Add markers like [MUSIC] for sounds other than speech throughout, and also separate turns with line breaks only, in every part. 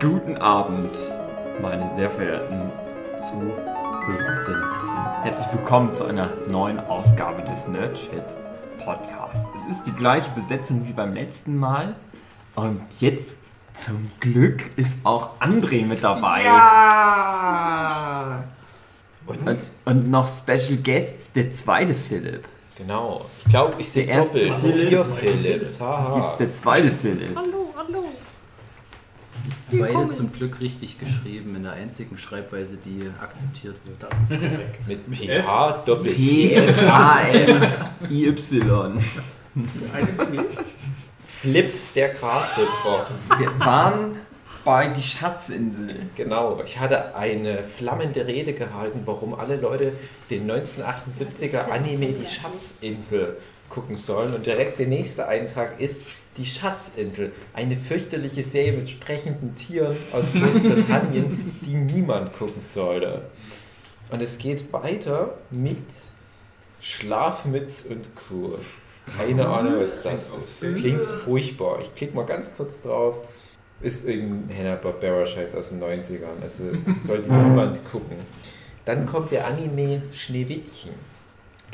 Guten Abend, meine sehr verehrten Zuhörerinnen. Herzlich willkommen zu einer neuen Ausgabe des Nerdship Podcasts. Es ist die gleiche Besetzung wie beim letzten Mal. Und jetzt zum Glück ist auch André mit dabei.
Ja!
Und, und noch Special Guest, der zweite Philipp.
Genau. Ich glaube, ich sehe
Der erste
doppelt.
Philipp.
Vier Philips. Haha.
Jetzt der zweite Philipp.
Hallo.
Beide zum Glück richtig geschrieben, in der einzigen Schreibweise, die akzeptiert wird. Das ist korrekt.
Mit PH Doppel P.
P-F-A-M-I-Y.
Flips der Grashüpfer.
Wir waren bei die Schatzinsel.
Genau. Ich hatte eine flammende Rede gehalten, warum alle Leute den 1978er Anime Die Schatzinsel gucken sollen. Und direkt der nächste Eintrag ist Die Schatzinsel. Eine fürchterliche Serie mit sprechenden Tieren aus Großbritannien, [LAUGHS] die niemand gucken sollte. Und es geht weiter mit Schlafmütz und Kuh. Keine Ahnung, was das ist. Klingt furchtbar. Ich klicke mal ganz kurz drauf. Ist irgendein Hanna-Barbera-Scheiß aus den 90ern. Also sollte [LAUGHS] niemand gucken. Dann kommt der Anime Schneewittchen.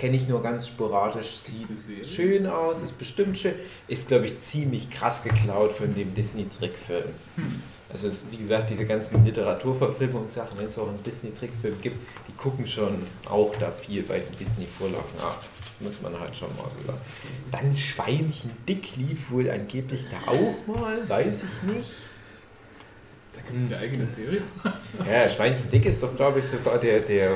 Kenne ich nur ganz sporadisch. Sieht schön aus, ist bestimmt schön. Ist, glaube ich, ziemlich krass geklaut von dem Disney-Trickfilm. Also, es, ist, wie gesagt, diese ganzen Literaturverfilmungssachen, wenn es auch einen Disney-Trickfilm gibt, die gucken schon auch da viel bei den Disney-Vorlagen ab. Muss man halt schon mal so sagen. Dann Schweinchen Dick lief wohl angeblich da auch mal, weiß ich nicht.
Eine eigene Serie.
Ja, Schweinchen Dick ist doch, glaube ich, sogar der, der.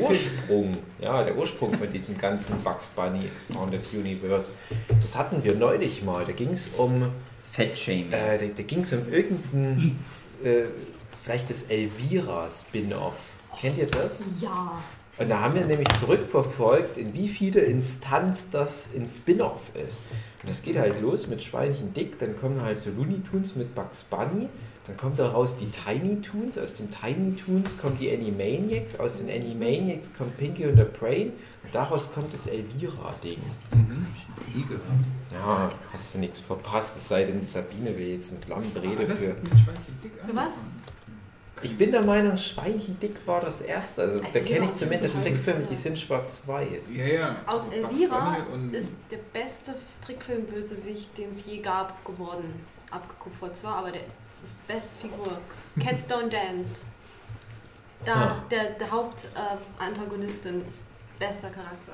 Ursprung. Ja, der Ursprung von diesem ganzen Bugs Bunny Expanded Universe. Das hatten wir neulich mal. Da ging es um,
Das Fettshaming.
äh, da, da ging es um irgendein, äh, vielleicht das Elvira-Spin-Off. Kennt ihr das?
Ja.
Und da haben wir nämlich zurückverfolgt, in wie viele Instanz das in Spin-off ist. Und das geht halt los mit Schweinchen Dick, dann kommen halt so Looney Tunes mit Bugs Bunny, dann kommt daraus die Tiny Toons, aus den Tiny Toons kommen die Animaniacs, aus den Animaniacs kommt Pinky und the Brain und daraus kommt das Elvira-Ding.
Nie gehört.
Ja, hast du nichts verpasst, es sei denn, Sabine will jetzt eine flammende Rede für...
Für was?
Ich bin der Meinung, Schweinchen Dick war das erste. Also da kenne ich zumindest. Trickfilme, die sind schwarz-weiß.
Ja, ja.
Aus Elvira ist der beste Trickfilm-Bösewicht, den es je gab, geworden. Abgekupfert zwar, aber der ist, ist die beste Figur. Cats [LAUGHS] Don't Dance. Da,
Ah.
der, der Hauptantagonistin ist bester Charakter.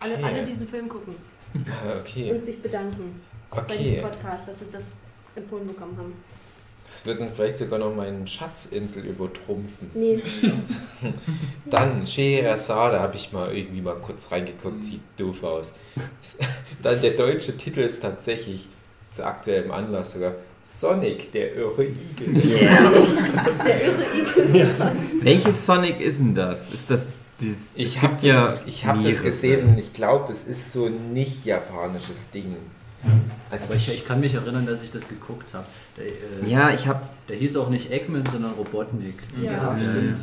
Alle,
Okay.
alle diesen Film gucken [LAUGHS]
Okay,
und sich bedanken bei
okay.
diesem Podcast, dass sie das empfohlen bekommen haben.
Das wird dann vielleicht sogar noch meinen Schatzinsel übertrumpfen.
Nee, [LAUGHS]
Dann Scheherazade habe ich mal irgendwie mal kurz reingeguckt, sieht doof aus. Dann der deutsche Titel ist tatsächlich zu aktuellem Anlass sogar Sonic, der irre Igel.
der irre Igel.
Welches Sonic ist denn das? Ist das dieses.
Ich habe
ja
das, ich hab das gesehen und ich glaube, das ist so ein nicht japanisches Ding. Also
ich, ich kann mich erinnern, dass ich das geguckt habe. Äh,
Ja, ich habe.
der hieß auch nicht Eggman, sondern Robotnik.
Ja,
Ja,
stimmt.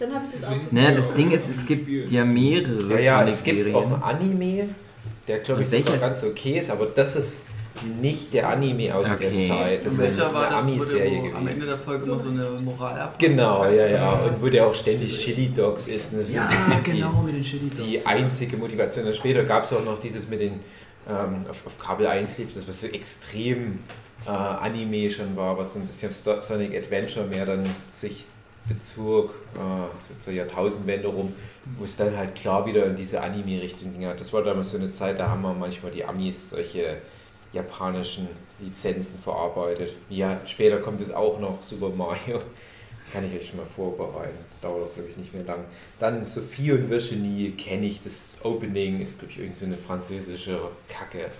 Dann habe ich das auch gesehen.
Naja, das Ding ist, es gibt ja mehrere
Ja, ja, es gibt auch einen Anime, der glaube ich sogar ganz okay ist, aber das ist nicht der Anime aus der
Okay.
Zeit. Das ist eine Ami-Serie
der, wo am Ende
gewesen.
der Folge immer so eine Moral ab.
Genau, ja, ja. Und wo der auch ständig Chili Dogs ist. Das
Ja, [LAUGHS] genau, mit den Chili
die, die einzige Motivation. Und später gab es auch noch dieses mit den, ähm, auf, auf Kabel 1 lief, das was so extrem äh, Anime schon war, was so ein bisschen Sonic Adventure mehr dann sich bezog, äh, so zur Jahrtausendwende rum, wo es dann halt klar wieder in diese Anime-Richtung ging. Das war damals so eine Zeit, da haben wir manchmal die Amis solche japanischen Lizenzen verarbeitet. Ja, später kommt es auch noch, Super Mario. Kann ich euch schon mal vorbereiten. Das dauert, glaube ich, nicht mehr lang. Dann Sophie und Virginie kenne ich. Das Opening ist, glaube ich, irgend so eine französische Kacke.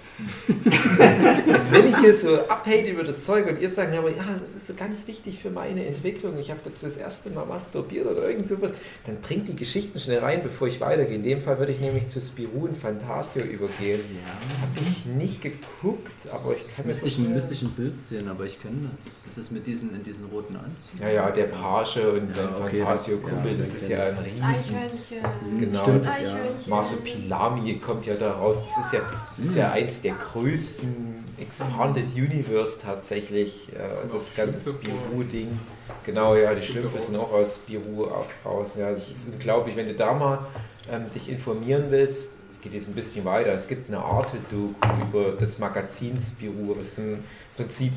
[LAUGHS] Als wenn ich hier so abhate über das Zeug und ihr sagt, ja, aber ja, das ist so ganz wichtig für meine Entwicklung. Ich habe dazu das erste Mal masturbiert oder irgend sowas. Dann bringt die Geschichten schnell rein, bevor ich weitergehe. In dem Fall würde ich nämlich zu Spirou und Fantasio übergehen.
Ja.
Habe ich nicht geguckt, aber ich kann mir
Müsste ich, müsste ich ein Bild sehen, aber ich kenne das. Das ist mit diesen, in diesen roten Anzügen.
Ja, ja, der Page und sein
Ja, okay,
Fantasio-Kumpel,
ja,
das ist ja ein
Das
Riesen.
Eichhörnchen.
Genau,
Stimmt,
das
ja.
Eichhörnchen.
Marsupilami kommt ja da raus. Das ist ja, das ist ja eins der größten Expanded Universe tatsächlich. Äh, das ganze Spirou-Ding. Genau, ja, die Schlümpfe sind auch aus Spirou raus. Ja, das ist unglaublich. Wenn du da mal ähm, dich informieren willst, es geht jetzt ein bisschen weiter. Es gibt eine Arte-Doku über das Magazin Spirou, was im Prinzip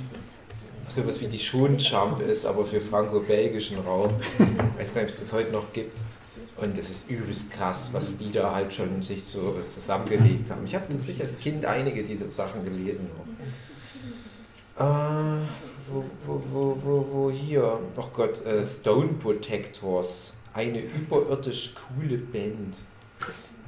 sowas wie die Schonschamp ist, aber für franco-belgischen Raum. [LAUGHS] Ich weiß gar nicht, ob es das heute noch gibt. Und es ist übelst krass, was die da halt schon sich so zusammengelegt haben. Ich habe tatsächlich als Kind einige dieser Sachen gelesen. Äh, wo, wo, wo, wo, wo hier? Ach Gott, äh, Stone Protectors. Eine überirdisch coole Band.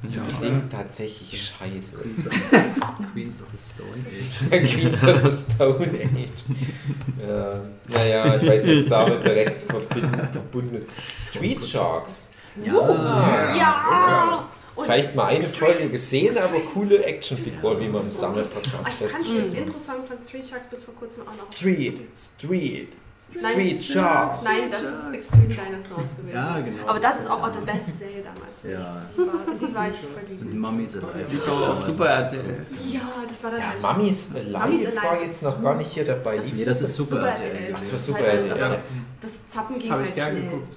Das
Ja.
klingt tatsächlich scheiße. [LAUGHS]
Queens of the Stone Age. [LAUGHS]
Queens of the Stone Age. Ja, naja, ich weiß nicht, ob es damit direkt verbunden ist. Street Sharks.
Ja.
Ja! Und
Vielleicht mal eine Folge gesehen, aber coole Actionfiguren, wie man im Sammelpodcast
ich
fest.
fand schon Intro-Song von Street Sharks bis vor kurzem auch noch.
Street, Street. Street Sharks.
Nein, das ist Extreme Dinosaurs gewesen.
Ja, genau.
Aber das ist auch auch die beste Serie damals. für
Ja.
mich. Die war, die war ich verliebt.
Mummies Alive.
Die kommen auf Super RTL.
Ja, das war dann
Ja,
halt-
Mummies Alive war jetzt noch gar nicht hier dabei.
Das-
Nee, das ist
Super
super
RTL.
Ach, das war super
halt
RTL.
Ja.
Das Zappen ging
ich
halt
gern
schnell.
geguckt.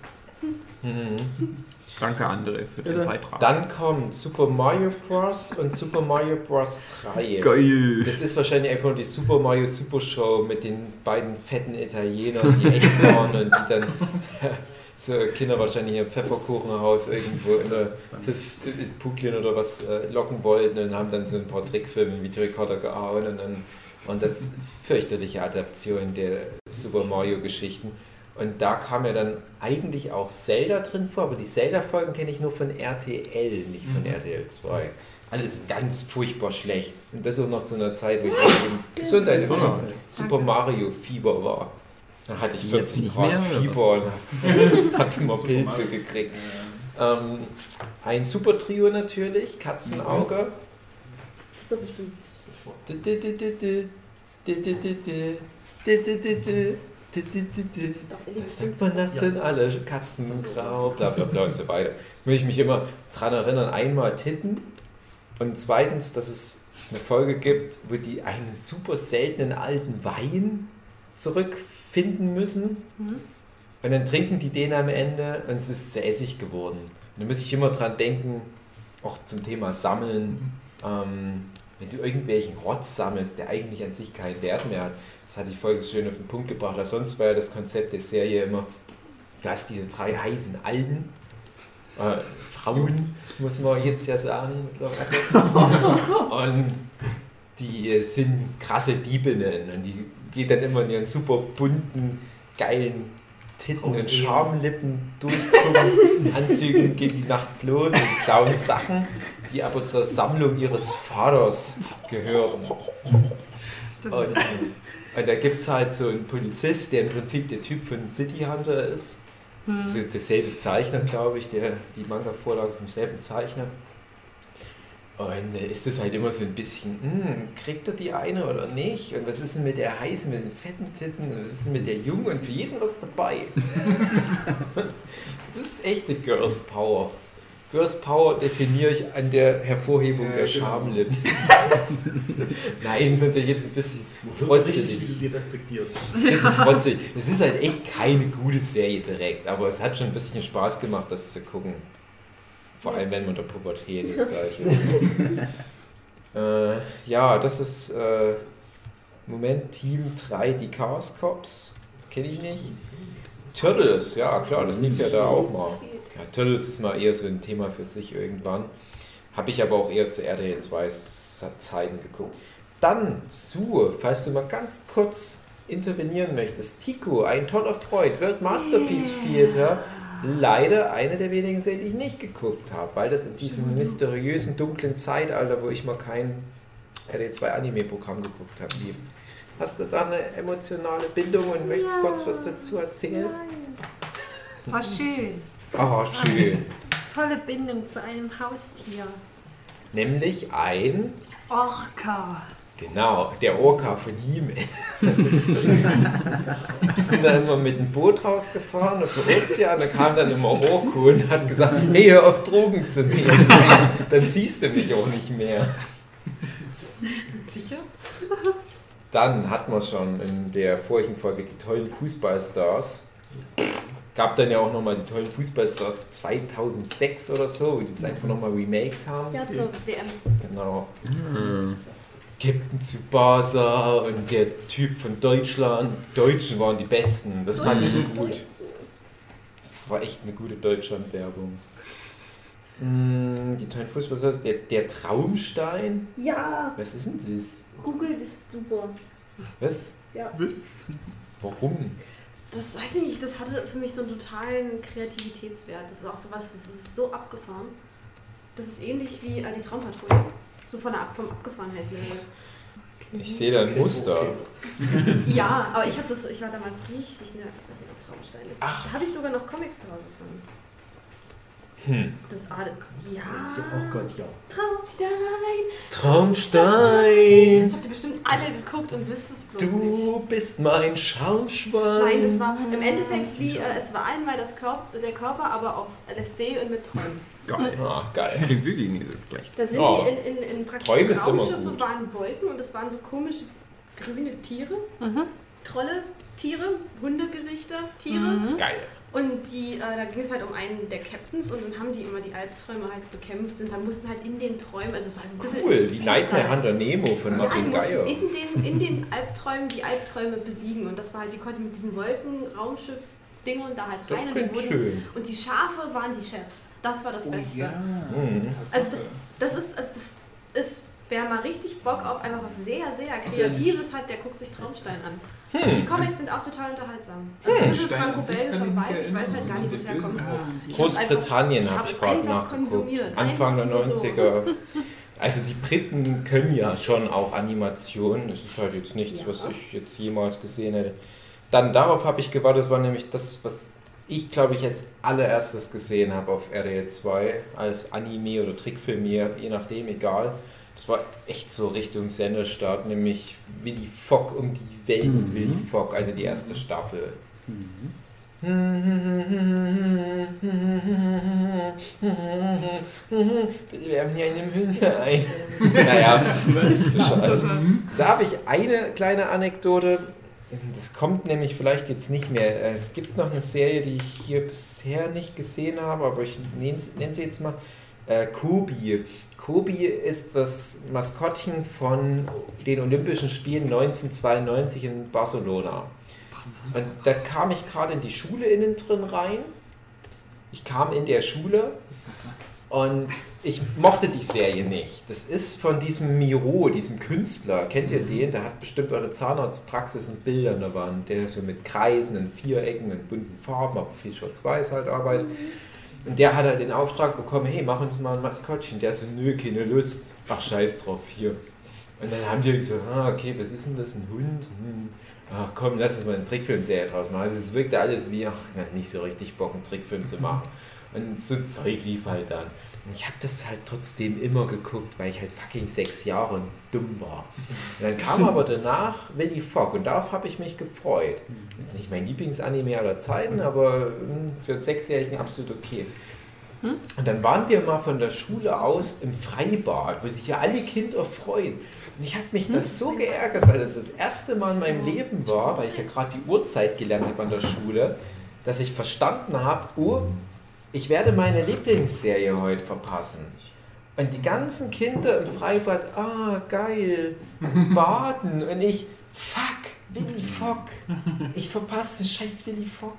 Mhm.
Danke, André, für den Beitrag.
Dann kommt Super Mario Bros. und Super Mario Bros. 3.
Geil.
Das ist wahrscheinlich einfach nur die Super Mario Super Show mit den beiden fetten Italienern, die echt waren und die dann [LAUGHS] so Kinder wahrscheinlich im Pfefferkuchenhaus irgendwo in der Pfiff- in Puklin oder was äh, locken wollten und haben dann so ein paar Trickfilme wie Recorder gehauen und dann und das fürchterliche Adaption der Super Mario Geschichten. Und da kam ja dann eigentlich auch Zelda drin vor, aber die Zelda-Folgen kenne ich nur von RTL, nicht von RTL 2. Alles ganz furchtbar schlecht. Und das auch noch zu einer Zeit, wo ich Gesundheit im
So.
Super Mario Fieber war. Da hatte ich
Jetzt
40
nicht
Grad
mehr,
Fieber und habe immer [LAUGHS] Pilze gekriegt. Ähm, ein Super Trio natürlich, Katzenauge.
So bestimmt.
Das sagt man nachts sind alle Katzen grau, bla bla bla und so weiter. Will ich mich immer dran erinnern, einmal Titten und zweitens, dass es eine Folge gibt, wo die einen super seltenen alten Wein zurückfinden müssen und dann trinken die den am Ende und es ist säßig geworden. Und da muss ich immer dran denken, auch zum Thema Sammeln, ähm, wenn du irgendwelchen Rotz sammelst, der eigentlich an sich keinen Wert mehr hat, das hat die Folge schön auf den Punkt gebracht. Weil sonst war ja das Konzept der Serie immer, du hast diese drei heißen Alten, äh, Frauen, muss man jetzt ja sagen, [LAUGHS] und die äh, sind krasse Diebinnen und die geht dann immer in ihren super bunten, geilen Titten und Schamlippen durchgucken, Anzügen geht die nachts los und klauen Sachen, die aber zur Sammlung ihres Vaters gehören. Und, und da gibt es halt so einen Polizist, der im Prinzip der Typ von City Hunter ist. Das ist derselbe Zeichner, glaube ich, der, die Manga-Vorlage vom selben Zeichner. Und ist das halt immer so ein bisschen, hm, kriegt er die eine oder nicht? Und was ist denn mit der heißen, mit den fetten Titten? Und was ist denn mit der jungen? Und für jeden was dabei. [LAUGHS] das ist echte Girls Power. Girls Power definiere ich an der Hervorhebung
Ja,
der
genau.
Schamlippen. [LAUGHS] Nein, ist natürlich jetzt ein bisschen
richtig, wie du die respektierst.
Bisschen frotzelig. Es ist halt echt keine gute Serie direkt, aber es hat schon ein bisschen Spaß gemacht, das zu gucken. Vor allem, wenn man der Pubertät ist, sag ich jetzt. [LAUGHS] äh, ja, das ist äh, Moment Team 3, die Chaos Cops. Kenne ich nicht. Turtles, ja klar, das lief ja da auch mal. Ja, Turtles ist mal eher so ein Thema für sich irgendwann. Habe ich aber auch eher zu RTL 2 Zeiten geguckt. Dann zu, falls du mal ganz kurz intervenieren möchtest. Tico, ein toller Freund, World Masterpiece Theater. Leider eine der wenigen Serien, die ich nicht geguckt habe, weil das in diesem mysteriösen, dunklen Zeitalter, wo ich mal kein RTL 2 Anime-Programm geguckt habe, lief. Hast du da eine emotionale Bindung und möchtest kurz was dazu erzählen?
War schön.
Oh, schön.
Tolle Bindung zu einem Haustier.
Nämlich ein,
Orca.
Genau, der Orca von He-Man. [LAUGHS] Die sind dann immer mit dem Boot rausgefahren auf den Ozean, da kam dann immer Orko und hat gesagt, hey, hör auf Drogen zu nehmen. [LAUGHS] Dann siehst du mich auch nicht mehr.
Sicher?
Dann hatten wir schon in der vorigen Folge die tollen Fußballstars. Gab dann ja auch nochmal die tollen Fußballstars 2006 oder so, die das einfach nochmal remaked haben.
Ja, zur WM.
Genau. Captain Tsubasa und der Typ von Deutschland. Die Deutschen waren die Besten. Das fand ich gut. Das war echt eine gute Deutschland-Werbung. Mm, Die tollen Fußballstars. Der, der Traumstein.
Ja,
Was ist denn das?
Google das super.
Was?
Ja.
Warum?
Das weiß ich nicht, das hatte für mich so einen totalen Kreativitätswert. Das ist auch so was, das ist so abgefahren. Das ist ähnlich wie äh, die Traumpatrouille. So von der, Ab- vom Abgefahrenheitslevel.
Ich sehe da ein Muster. [LAUGHS]
Ja, aber ich, das, ich war damals richtig nerd auf Traumstein. Das,
Ach.
Da habe ich sogar noch Comics zu Hause von.
Hm.
Das Ade Ja.
Oh Gott, ja.
Traumstein.
Traumstein,
Das habt ihr bestimmt alle geguckt und wisst es bloß nicht.
du bist mein Schaumschwein.
Nein, das war im Endeffekt wie, äh, es war einmal das Körper, der Körper, aber auf LSD und mit Träumen.
Geil.
Ah, geil.
Klingt wirklich nicht so schlecht.
Da sind
Oh.
die in, in, in praktisch Raumschiffe waren Wolken und es waren so komische grüne Tiere, Trolle, Tiere, Hundegesichter, Tiere.
Geil.
Und die, äh, da ging es halt um einen der Captains und dann haben die immer die Albträume halt bekämpft sind. Dann mussten halt in den Träumen, also es war so ein bisschen...
Cool, wie. Nightmare Hunter Nemo von
Ja, die
Martin
mussten
Geier.
in den, in den Albträumen die Albträume besiegen und das war halt, die konnten mit diesen Wolken-Raumschiff-Dingern da halt
Das
rein und die wurden
schön.
und die Schafe waren die Chefs. Das war das Beste.
Mhm.
Also das, das ist, also das ist, wer mal richtig Bock auf einfach was sehr, sehr Kreatives hat, der guckt sich Traumstein an.
Hm.
Die Comics sind auch total unterhaltsam. Also ein bisschen franco-belgischer Vibe, ich weiß halt gar nicht, wo es herkommt.
Großbritannien habe ich
es
gerade nachgeguckt.
konsumiert.
Anfang der
Einfach nur so.
90er. Also die Briten können ja schon auch Animationen. Das ist halt jetzt nichts,
Ja.
was ich jetzt jemals gesehen hätte. Dann darauf habe ich gewartet, das war nämlich das, was ich glaube ich als allererstes gesehen habe auf RTL 2 als Anime oder Trickfilm, je nachdem, egal. Das war echt so Richtung Senderstart, nämlich Willy Fogg um die Welt mit Willy Fogg, also die erste Staffel. Wir haben hier eine Hymne ein. [LAUGHS] naja. [LAUGHS] Da habe ich eine kleine Anekdote. Das kommt nämlich vielleicht jetzt nicht mehr. Es gibt noch eine Serie, die ich hier bisher nicht gesehen habe, aber ich nenne nenn sie jetzt mal äh, Kobi. Kobi ist das Maskottchen von den Olympischen Spielen 1992 in Barcelona. Und da kam ich gerade in die Schule innen drin rein. Ich kam in der Schule und ich mochte die Serie nicht. Das ist von diesem Miro, diesem Künstler. Kennt ihr den? Der hat bestimmt eure Zahnarztpraxis in Bildern da waren. Der so mit Kreisen und Vierecken und bunten Farben, aber viel Schwarz-Weiß halt arbeitet. Und der hat halt den Auftrag bekommen, hey, mach uns mal ein Maskottchen. Der so, nö, keine Lust. Ach, scheiß drauf, hier. Und dann haben die gesagt, ah, okay, was ist denn das, ein Hund? Hm. Ach komm, lass uns mal eine Trickfilmserie draus machen. Also es wirkte alles wie, ach, nicht so richtig Bock, einen Trickfilm zu machen. Und so ein Zeug lief halt dann. Und ich habe das halt trotzdem immer geguckt, weil ich halt fucking sechs Jahre und dumm war. Und dann kam [LAUGHS] aber danach Willy Fogg und darauf habe ich mich gefreut. Jetzt nicht mein Lieblingsanime aller Zeiten, aber hm, für einen Sechsjährigen absolut okay. Und dann waren wir mal von der Schule aus im Freibad, wo sich ja alle Kinder freuen. Und ich habe mich das so geärgert, weil das das erste Mal in meinem Leben war, weil ich ja gerade die Uhrzeit gelernt habe an der Schule, dass ich verstanden habe, oh, ich werde meine Lieblingsserie heute verpassen. Und die ganzen Kinder im Freibad, ah, geil, baden. Und ich, fuck, Willy Fogg. Ich verpasse den scheiß Willy Fogg.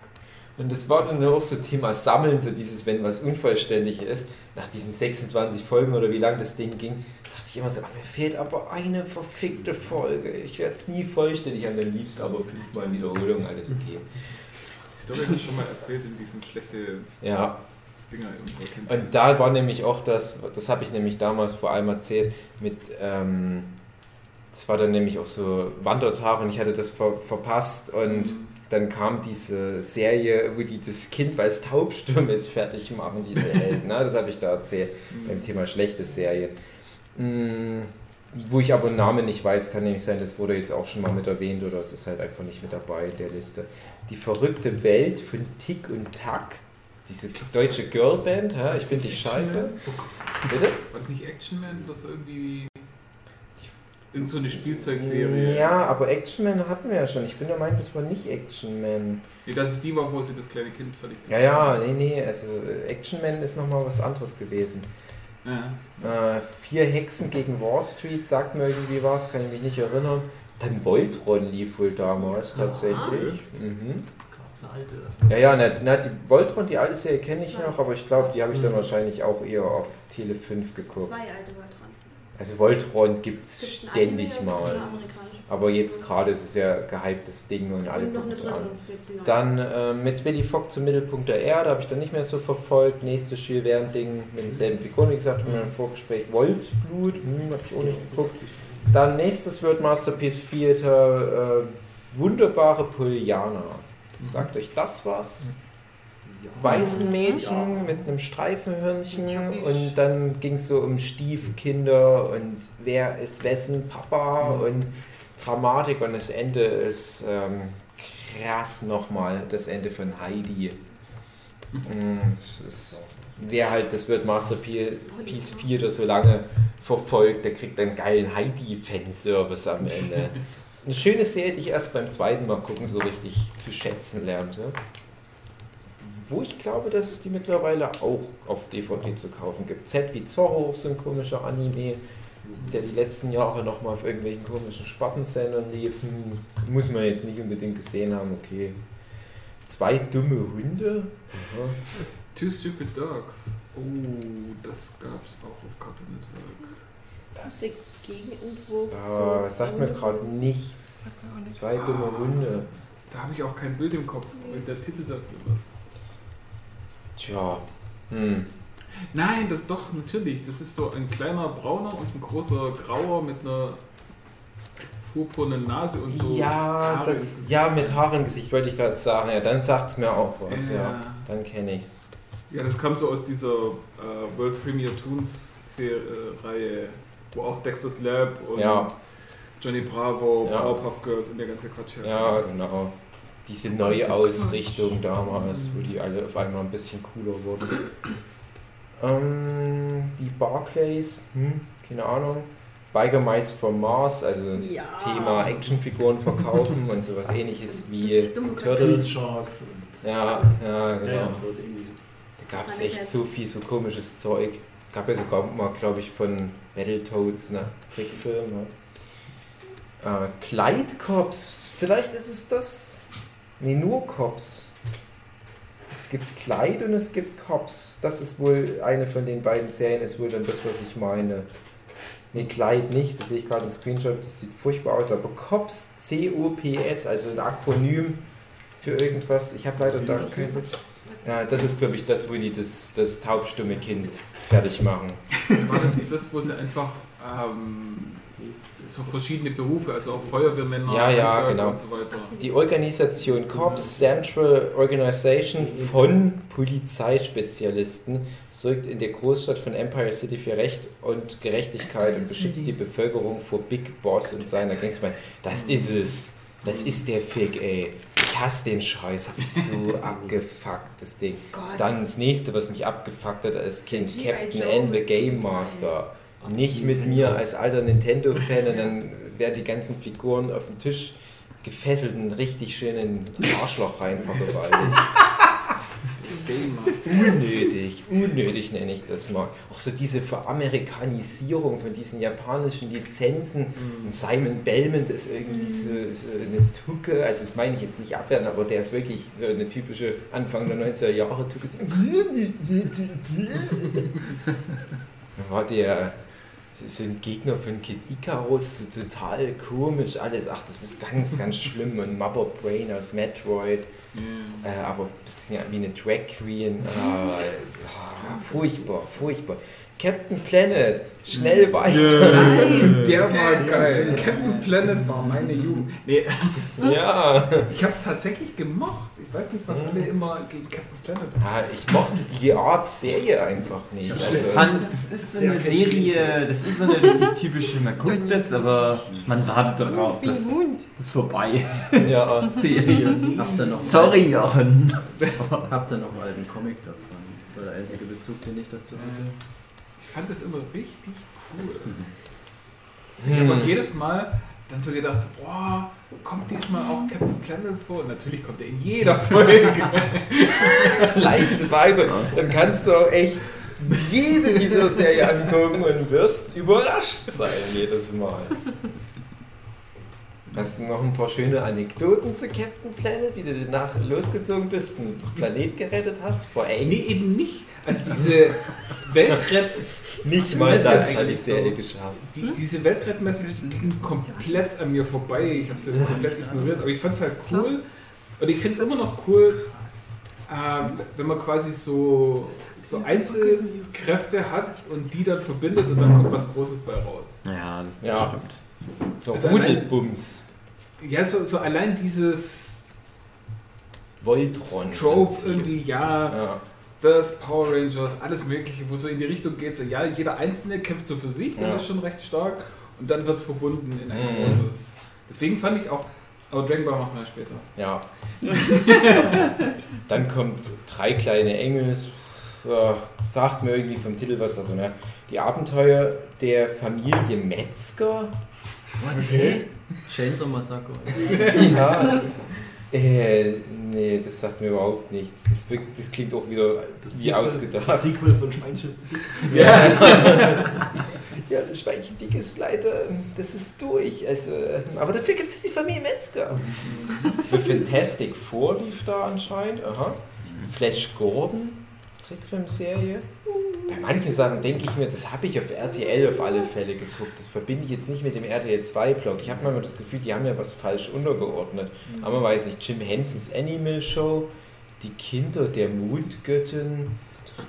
Und das war dann auch so Thema Sammeln, so dieses, wenn was unvollständig ist. Nach diesen 26 Folgen oder wie lang das Ding ging, dachte ich immer so, ach, mir fehlt aber eine verfickte Folge. Ich werde es nie vollständig an, dann lief es aber fünfmal Wiederholung, alles okay.
Story hast du schon mal erzählt in diesen schlechten
Ja,
Dinger unserer Kindheit.
Und da war nämlich auch das, das habe ich nämlich damals vor allem erzählt, mit, ähm, das war dann nämlich auch so Wandertag und ich hatte das ver verpasst und dann kam diese Serie, wo die das Kind, weil es taubstumm ist, fertig machen, diese Helden. Ne? Das habe ich da erzählt beim Thema schlechte Serien. Mm, Wo ich aber Namen nicht weiß, kann nämlich sein, das wurde jetzt auch schon mal mit erwähnt oder es ist halt einfach nicht mit dabei in der Liste. Die verrückte Welt von Tick und Tack. Diese deutsche Girlband, hä? ich finde die scheiße. Bitte?
War das nicht Action Man so irgendwie? In so eine Spielzeugserie.
Ja, aber Action Man hatten wir ja schon. Ich bin der Meinung, das war nicht Action Man.
Nee, das ist die war, wo sie das kleine Kind fertig
Ja, ja, nee, nee, also äh, Action Man ist nochmal was anderes gewesen.
Ja.
Äh, vier Hexen gegen Wall Street sagt mir irgendwie was, kann ich mich nicht erinnern. Dann Voltron lief wohl damals tatsächlich. Mhm.
Eine alte.
Ja, ja, na, na, die Voltron, die alte Serie kenne ich noch, aber ich glaube, die habe ich dann wahrscheinlich auch eher auf Tele 5 geguckt.
Zwei alte Voltrons.
Also Voltron gibt es ständig mal. Aber jetzt gerade ist es ja gehyptes Ding und alle gucken es an. Dann äh, mit Willy Fogg zum Mittelpunkt der Erde habe ich dann nicht mehr so verfolgt. Nächstes Jules Verne-Ding mit denselben Figuren, wie gesagt, in meinem Vorgespräch. Wolfsblut, hm, habe ich auch nicht geguckt. Dann nächstes wird Masterpiece Theater, äh, wunderbare Poliana. Sagt euch das was? Weißen Mädchen mit einem Streifenhörnchen und dann ging es so um Stiefkinder und wer ist wessen Papa und Dramatik und das Ende ist ähm, krass nochmal, das Ende von Heidi. Mm, es ist, wer halt das wird Masterpiece 4 oder so lange verfolgt, der kriegt einen geilen Heidi-Fanservice am Ende. [LAUGHS] Eine schöne Serie, die ich erst beim zweiten Mal gucken so richtig zu schätzen lernte. Wo ich glaube, dass es die mittlerweile auch auf DVD zu kaufen gibt. Z wie Zorro, so ein komischer Anime, der die letzten Jahre nochmal auf irgendwelchen komischen Spartensendern lief. Hm, muss man jetzt nicht unbedingt gesehen haben, okay. Zwei dumme Hunde.
Two Stupid Dogs. Oh, das gab's auch auf Cartoon Network.
Das ist der Gegenentwurf
Ja,
zu-
sagt mir gerade nichts. Zwei dumme Hunde.
Da habe ich auch kein Bild im Kopf, aber der Titel sagt mir was.
Tja. Hm.
Nein, das doch, natürlich. Das ist so ein kleiner Brauner und ein großer Grauer mit einer purpurnen Nase und so.
Ja,
Haare
das, ja, mit Haare im Gesicht wollte ich gerade sagen. Ja, dann sagt es mir auch was, ja.
Ja.
Dann kenne ich's.
Ja, das kam so aus dieser äh, World Premier Toons Reihe, wo auch Dexter's Lab und
Ja.
Johnny Bravo,
Ja.
Powerpuff Girls und der ganze Quatsch. herkam.
Ja, genau. Diese Neuausrichtung damals, wo die alle auf einmal ein bisschen cooler wurden. Ähm, die Barclays, hm, keine Ahnung. Biker Mice from Mars, also
Ja.
Thema Actionfiguren verkaufen und sowas ähnliches wie [LAUGHS] Turtles.
Sharks und
Ja, ja, genau.
ja, sowas ähnliches.
Da gab es echt so viel so komisches Zeug. Es gab ja sogar mal, glaube ich, von Battletoads, ne? Trickfilm. Ne? Äh, Clyde Cops, vielleicht ist es das. Nee, nur Cops. Es gibt Clyde und es gibt Cops. Das ist wohl eine von den beiden Serien, ist wohl dann das, was ich meine. Nee, Clyde nicht, das sehe ich gerade im Screenshot, das sieht furchtbar aus, aber Cops, C-O-P-S, also ein Akronym für irgendwas. Ich habe leider da kein. Ja, das ist, glaube ich, das, wo die das, das taubstumme Kind fertig machen.
War das das, wo sie einfach ähm, so verschiedene Berufe, also auch Feuerwehrmänner
Ja, ja, genau.
und so weiter.
Die Organisation Cops Central Organization von Polizeispezialisten sorgt in der Großstadt von Empire City für Recht und Gerechtigkeit und beschützt die Bevölkerung vor Big Boss und seiner Gangster. Das ist es. Das ist der Fick, ey. Ich hasse den Scheiß. Hab ich so [LAUGHS] abgefuckt, das Ding.
Gott.
Dann das nächste, was mich abgefuckt hat als Kind. Captain N, the Game. Master. Nicht mit mir als alter Nintendo-Fan und dann werden die ganzen Figuren auf dem Tisch gefesselt und richtig schön in den Arschloch rein vergewaltigt. Unnötig, unnötig nenne ich das mal. Auch so diese Veramerikanisierung von diesen japanischen Lizenzen. Und Simon Belmont ist irgendwie so, so eine Tucke, also das meine ich jetzt nicht abwerten, aber der ist wirklich so eine typische Anfang der 90er Jahre Tucke. So [LAUGHS] war der so so ein Gegner von Kid Icarus, so total komisch alles. Ach, das ist ganz, ganz [LAUGHS] schlimm. Und Mother Brain aus Metroid. Äh, aber ein bisschen wie eine Drag Queen. Äh, [LAUGHS] ah, furchtbar, furchtbar. Captain Planet, schnell weiter.
Nein, der war geil. Captain Planet war meine Jugend. Nee,
Ja.
ich hab's tatsächlich gemocht. Ich weiß nicht, was alle immer gegen Captain Planet haben.
ja. Ich mochte die Art Serie einfach nicht. Also,
Man, das ist so eine Serie, das ist so eine richtig typische, man guckt das, aber man wartet darauf, dass das vorbei
ja.
ist. [LAUGHS] Serie.
Habt ihr noch,
Sorry, Jan.
Habt ihr noch einen alten Comic davon? Das war der einzige Bezug, den ich dazu hatte.
Ich fand das immer richtig cool. Ich habe auch jedes Mal dann so gedacht, boah, kommt diesmal auch Captain Planet vor? Und natürlich kommt er in jeder Folge. [LAUGHS]
leicht weiter. Dann kannst du auch echt jede dieser Serie angucken und wirst überrascht sein jedes Mal. Hast du noch ein paar schöne Anekdoten zu Captain Planet, wie du danach losgezogen bist, einen Planet gerettet hast vor AIDS?
nee, eben nicht. Also diese Weltrett...
Nicht mal
Das
hat die Serie
so.
geschafft.
Die, diese Weltrettmessage ging komplett an mir vorbei. Ich habe sie komplett ignoriert, aber ich fand es halt cool. Und ich finde es immer noch cool, ähm, wenn man quasi so, so Einzelkräfte hat und die dann verbindet und dann kommt was Großes bei raus.
Ja, das
Ja.
stimmt.
So
Also
Rudelbums.
Ja, so, so allein dieses
Voltron.
Trope irgendwie, ja,
Ja.
Das Power Rangers, alles Mögliche, wo so in die Richtung geht, so ja, jeder Einzelne kämpft so für sich,
Ja.
das ist schon recht stark und dann wird es verbunden in ein
Mhm.
großes. Deswegen fand ich auch, aber Dragon Ball machen wir später.
Ja. [LAUGHS] Dann kommt drei kleine Engel. Ja, sagt mir irgendwie vom Titel was, aber ne? Die Abenteuer der Familie Metzger. Okay.
Chainsaw Massacre. [LAUGHS]
Ja. Äh, nee, das sagt mir überhaupt nichts. Das, das klingt auch wieder wie ausgedacht.
Sequel von Schweinchen.
Ja. ja, [LAUGHS] das Schweinchen dick ist leider, das ist durch. Also, aber dafür gibt es die Familie Metzger. The Fantastic Four lief da anscheinend. Aha. Flash Gordon, Trickfilmserie. Bei manchen Sachen denke ich mir, das habe ich auf RTL auf alle Fälle geguckt. Das verbinde ich jetzt nicht mit dem RTL 2-Blog. Ich habe manchmal das Gefühl, die haben ja was falsch untergeordnet. Aber man weiß nicht, Jim Hensons Animal Show, die Kinder der Mondgöttin,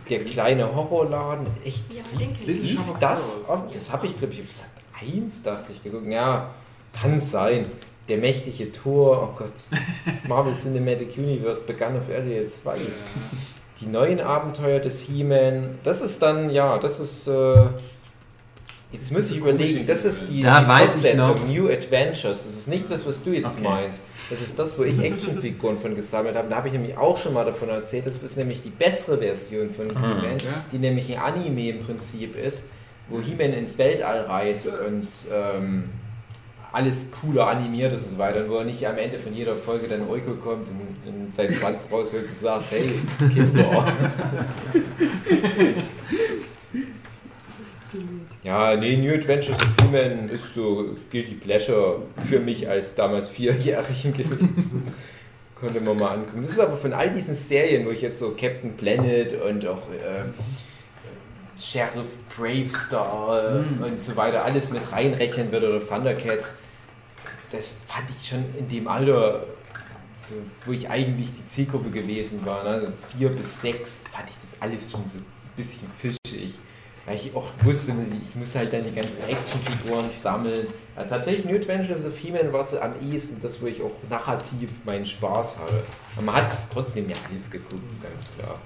der kleine Horrorladen. Echt,
Ja,
lief das, oh, das habe ich glaube ich auf Sat 1 dachte ich geguckt. Ja, kann sein. Der mächtige Tor, oh Gott, das [LAUGHS] Marvel Cinematic Universe begann auf RTL 2. Die neuen Abenteuer des He-Man, das ist dann, ja, das ist, äh, jetzt muss ich überlegen, das ist die,
Da
die Fortsetzung. New Adventures, das ist nicht das, was du jetzt
Okay.
meinst. Das ist das, wo ich [LAUGHS] Actionfiguren von gesammelt habe. Da habe ich nämlich auch schon mal davon erzählt. Das ist nämlich die bessere Version von He-Man,
Ja.
die nämlich ein Anime im Prinzip ist, wo He-Man ins Weltall reist und ähm, alles cooler animiert ist und so weiter. Und wo er nicht am Ende von jeder Folge dann Euko kommt und, seinen Schwanz [LAUGHS] rausholt und sagt, hey, Kinder. [LAUGHS] Ja, nee, New Adventures of He-Man ist so Guilty Pleasure für mich als damals Vierjährigen gewesen. [LAUGHS] Konnte man mal angucken. Das ist aber von all diesen Serien, wo ich jetzt so Captain Planet und auch äh, Sheriff Bravestar und so weiter alles mit reinrechnen würde oder Thundercats, das fand ich schon in dem Alter, so, wo ich eigentlich die Zielgruppe gewesen war, ne? also vier bis sechs, fand ich das alles schon so ein bisschen fischig. Weil ich auch wusste, ich muss halt dann die ganzen Actionfiguren sammeln. Ja, tatsächlich, New Adventures of He-Man war so am ehesten das, wo ich auch narrativ meinen Spaß hatte. Aber man hat trotzdem ja alles geguckt, ist ganz klar.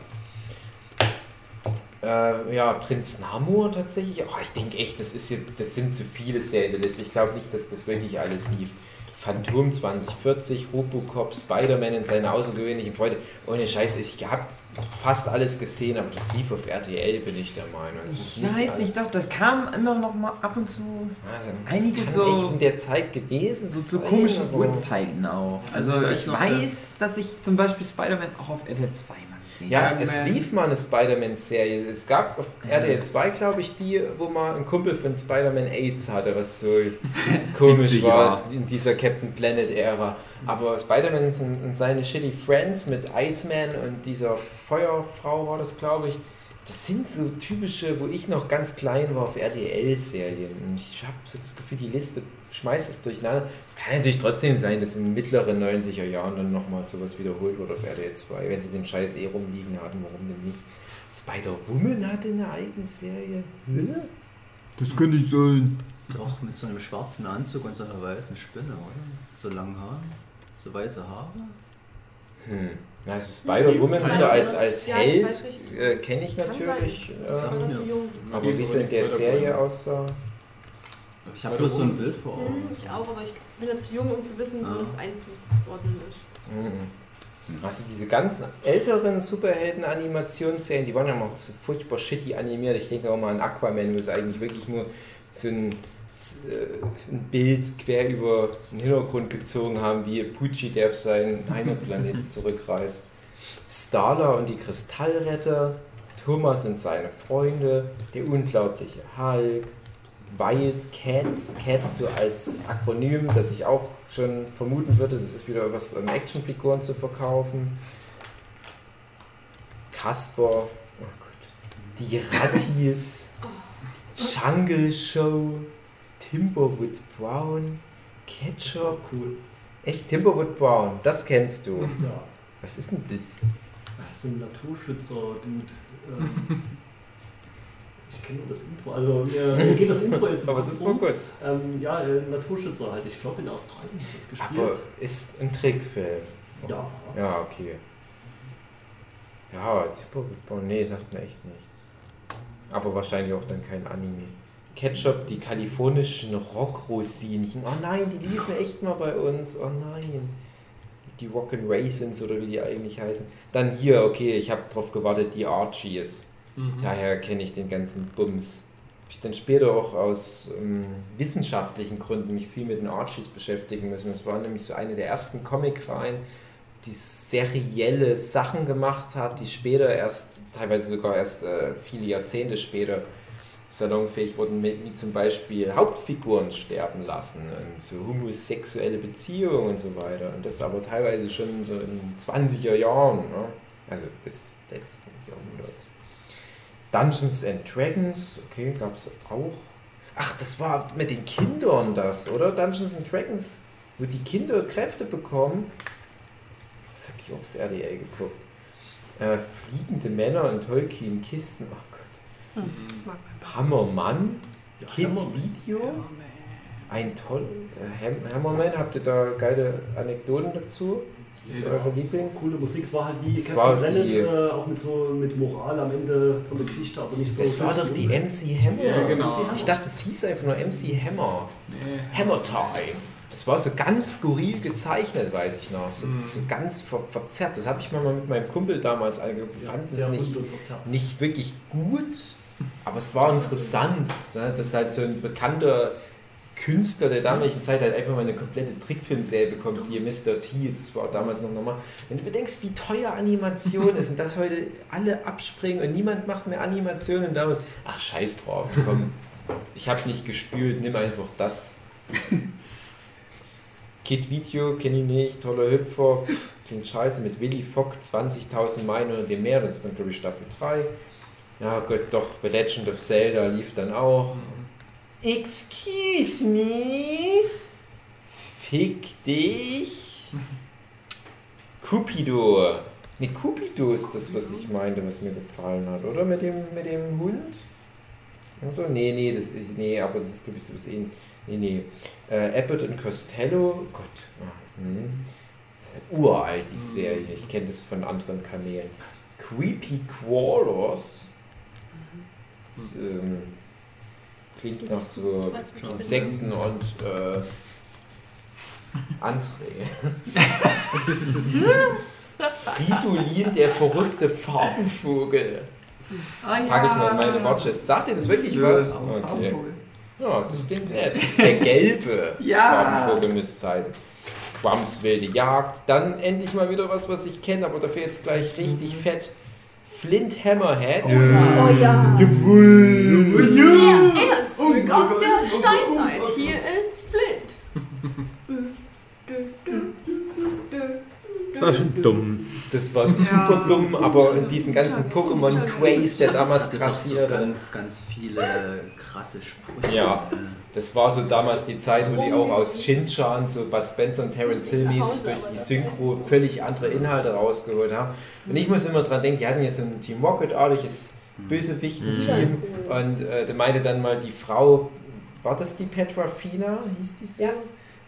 Äh, ja, Prinz Namor tatsächlich. Oh, ich denke echt, das, ist hier, das sind zu viele Serien. Ich glaube nicht, dass das wirklich alles lief. Phantom 2040, Robocop, Spider-Man in seiner außergewöhnlichen Freude. Ohne Scheiß, ich habe fast alles gesehen, aber das lief auf RTL, bin ich der Meinung. Es ist
Ich weiß nicht, doch, da kam immer noch mal ab und zu
Also,
Einiges
das
so-
echt in der Zeit gewesen
so zu komischen Uhrzeiten auch. Also
Ja, ich
ich weiß, dass ich zum Beispiel Spider-Man auch auf RTL 2 mal gesehen
Ja,
habe.
es
Man.
lief mal eine Spider-Man-Serie. Es gab auf RTL 2, glaube ich, die, wo mal ein Kumpel von Spider-Man AIDS hatte, was so [LAUGHS] komisch war
ja.
in dieser Captain Planet-Ära. Aber Spider-Man und und seine Shitty Friends mit Iceman und dieser Feuerfrau war das, glaube ich. Das sind so typische, wo ich noch ganz klein war, auf RTL-Serien. Und ich habe so das Gefühl, die Liste schmeißt es durcheinander. Es kann natürlich trotzdem sein, dass in mittleren 90er Jahren dann nochmal sowas wiederholt wurde auf RTL 2, wenn sie den Scheiß eh rumliegen hatten, warum denn nicht? Spider-Woman hatte eine eigene Serie? Hä?
Das kann nicht sein.
Doch, mit so einem schwarzen Anzug und so einer weißen Spinne, oder? So langen Haaren, so weiße Haare.
Hm. Na, Also Spider-Woman so als, als Held äh, kenne ich natürlich. Äh,
noch zu jung.
aber wie sie in der Serie aussah.
Ich habe bloß so ein Bild vor
Hm,
Augen.
ich auch, aber ich bin ja zu jung, um zu wissen, wo
Ah.
das einzuordnen ist.
Mhm. Also diese ganzen älteren Superhelden-Animationsserien, die waren ja immer so furchtbar shitty animiert. Ich denke auch mal an Aquaman, wo es eigentlich wirklich nur so ein, ein Bild quer über den Hintergrund gezogen haben, wie Pucci, der auf seinen Heimatplaneten [LAUGHS] zurückreist. Starla und die Kristallretter, Thomas und seine Freunde, der unglaubliche Hulk, Wildcats, Cats so als Akronym, das ich auch schon vermuten würde, das ist wieder was um Actionfiguren zu verkaufen. Kasper, oh Gott, die Rattis, Jungle Show, Timberwood Brown, Ketchup.
Cool.
Echt, Timberwood Brown, das kennst du. [LAUGHS]
Ja.
Was ist denn das?
Das ist so ein Naturschützer-Dude. Ähm, [LAUGHS] ich kenne nur das Intro. Also mir, mir geht das Intro jetzt [LAUGHS]
Aber das war gut.
Ähm, ja, äh, Naturschützer halt. Ich glaube in Australien hat das gespielt.
Aber ist ein Trickfilm.
ja.
Ja, okay. Ja, Timberwood Brown, nee, sagt mir echt nichts. Aber wahrscheinlich auch dann kein Anime. Ketchup, die kalifornischen Rockrosinchen. Oh nein, die liefen echt mal bei uns. Oh nein. Die Rockin' Raisins oder wie die eigentlich heißen. Dann hier, okay, ich habe drauf gewartet, die Archies.
Mhm.
Daher kenne ich den ganzen Bums. Hab ich dann später auch aus ähm, wissenschaftlichen Gründen mich viel mit den Archies beschäftigen müssen. Das war nämlich so eine der ersten Comicreihen, die serielle Sachen gemacht hat, die später erst, teilweise sogar erst äh, viele Jahrzehnte später salonfähig wurden, wie zum Beispiel Hauptfiguren sterben lassen, und so homosexuelle Beziehungen und so weiter. Und das aber teilweise schon so in 20er Jahren, ne? also des letzten Jahrhunderts. Dungeons and Dragons, okay, gab es auch. Ach, das war mit den Kindern das, oder? Dungeons and Dragons, wo die Kinder Kräfte bekommen. Das habe ich auch auf RDL geguckt. Äh, fliegende Männer in Tolkien-Kisten. Oh Gott.
Mag mein
Hammermann,
Ja,
Kids
Hammerman.
Video. Ein toll. Äh, Ham Hammerman, habt ihr da geile Anekdoten dazu? Ist das
Nee,
eure Lieblings?
Coole Musik, es war halt wie Captain
war
Planet,
die-
äh, auch mit so mit Moral am Ende von der Geschichte, aber nicht so.
Das war doch die MC Hammer.
Ja, genau.
Ich dachte, es hieß einfach nur MC Hammer.
Nee.
Hammer Time. Das war so ganz skurril gezeichnet, weiß ich noch. So,
Mhm.
so ganz ver verzerrt. Das habe ich mir mal mit meinem Kumpel damals angeguckt. Ich
Ja,
fand es nicht, nicht wirklich gut, aber es war interessant. Ne? Dass halt so ein bekannter Künstler der damaligen Zeit halt einfach mal eine komplette Trickfilmserie bekommt, siehe Mr. T, das war auch damals noch normal. Wenn du bedenkst, wie teuer Animation ist und dass heute alle abspringen und niemand macht mehr Animationen damals, ach scheiß drauf, komm, ich habe nicht gespült, nimm einfach das. [LAUGHS] Kid Video kenne ich nicht, toller Hüpfer, klingt scheiße, mit Willy Fogg 20.000 Meilen unter dem Meer, das ist dann glaube ich Staffel 3. Ja Gott, doch, The Legend of Zelda lief dann auch. Excuse me? Fick dich? Cupido. Ne, Cupido ist das, was ich meinte, was mir gefallen hat, oder? Mit dem, mit dem Hund? Also, nee, nee, das ist, nee, aber das ist, glaube ich, so was ähnliches. Nee, nee. Äh, Abbott und Costello, Gott. Ah, hm. Das ist halt uralt, die Serie. Ich kenne das von anderen Kanälen. Creepy Quarters. Das, ähm, klingt nach so Insekten und äh, André. [LAUGHS] Fridolin, der verrückte Farbenvogel.
Ah, ja.
Packe ich mal in meine Watchlist. Sagt ihr das wirklich was? Okay. Ja, das klingt nett. Der gelbe [LAUGHS]
Ja.
Farbenvogel müsste es heißen. Quams wilde Jagd. Dann endlich mal wieder was, was ich kenne, aber dafür jetzt gleich richtig fett. Flint Hammerhead.
Oh ja.
Jawohl.
Er ist zurück aus der Steinzeit. Hier ist Flint. [LAUGHS]
Das war schon dumm.
Das war super dumm, aber in diesen ganzen Pokémon-Craze, der damals
hatte doch so ganz, ganz viele krasse Sprüche.
Ja. das war so damals die Zeit, wo die auch aus Shin-Chan, so Bud Spencer und Terence Hill mäßig durch die Synchro völlig andere Inhalte rausgeholt haben. Und ich muss immer dran denken, die hatten ja so ein Team Rocket-artiges Bösewichten-Team und äh, da meinte dann mal die Frau, war das die Petra Fina, hieß die so?
Ja.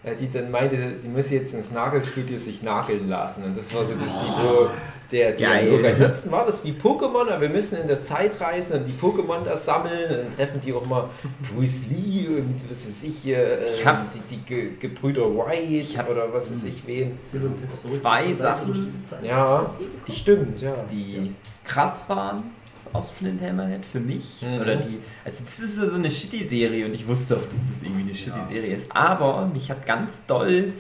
Äh, Die dann meinte, sie muss jetzt ins Nagelstudio sich nageln lassen. Und das war so das Niveau der
Geil.
Dialog. Ansonsten war das wie Pokémon, aber wir müssen in der Zeit reisen und die Pokémon da sammeln. Und dann treffen die auch mal Bruce Lee und was weiß ich, äh,
Ich hab-
die, die Ge Gebrüder White
hab-
oder was weiß ich wen.
Zwei Sachen.
Ja, die stimmt, ja.
die krass waren aus Flint Hammerhead für mich.
Mhm.
Oder die. Also das ist so eine Shitty-Serie und ich wusste auch, dass das irgendwie eine Shitty-Serie ist. Aber mich hat ganz doll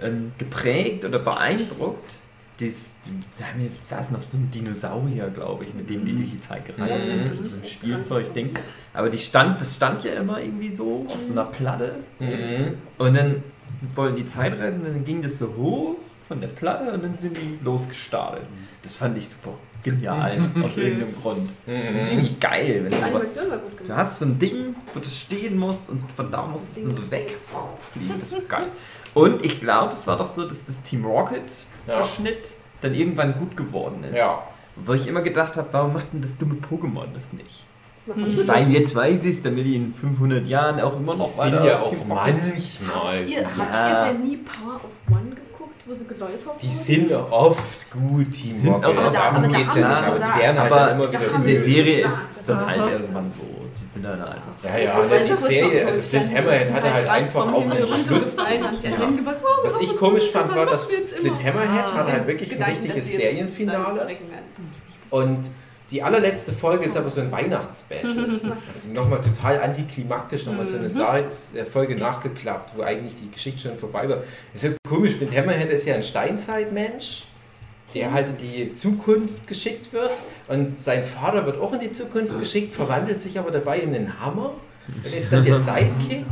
ähm, geprägt oder beeindruckt. Das, wir saßen auf so einem Dinosaurier, glaube ich, mit dem die durch die Zeit gereist sind.
Mhm.
Das ist so ein Spielzeugding. Aber die stand, das stand ja immer irgendwie so auf so einer Platte.
Mhm.
Und dann wollten die Zeit reisen, dann ging das so hoch von der Platte und dann sind die losgestartet. Das fand ich super genial, [LAUGHS] aus irgendeinem Grund. Das ist
Mhm.
irgendwie geil, wenn du
Animation war
was.
gut
Du
gemacht.
hast so ein Ding, wo das stehen muss und von da muss es dann so weg puh, fliegen. Das war geil. Und ich glaube, es war doch so, dass das Team Rocket
Ja.
Verschnitt dann irgendwann gut geworden ist.
Ja.
Wo ich immer gedacht habe, warum macht denn das dumme Pokémon das nicht?
Mhm.
Weil jetzt weiß ich es, damit die in 500 Jahren auch immer noch
sind
weiter
ja
auf
auch manchmal.
Ihr,
gut.
habt
Ja.
ihr denn nie Power of One geguckt, wo sie geläutert wurden?
Die sind oft gut, Team
Sind auch- aber da-
Darum geht's
haben
ja nicht, aber die werden halt
Aber
immer wieder
In der Serie ist es dann halt irgendwann so. Die sind dann einfach.
Ja, ja, ne, die Serie, also Flint Hammerhead hatte halt einfach auch einen Schluss. Was ich komisch fand, war, dass Flint Hammerhead hatte halt wirklich ein richtiges Serienfinale. Und die allerletzte Folge ist aber so ein Weihnachtsspecial. Das ist nochmal total antiklimaktisch, nochmal so eine Sa äh, Folge nachgeklappt, wo eigentlich die Geschichte schon vorbei war. ist ja komisch, Flint Hammerhead ist ja ein Steinzeitmensch, der halt in die Zukunft geschickt wird. Und sein Vater wird auch in die Zukunft geschickt, verwandelt sich aber dabei in einen Hammer. Und ist dann der Sidekick.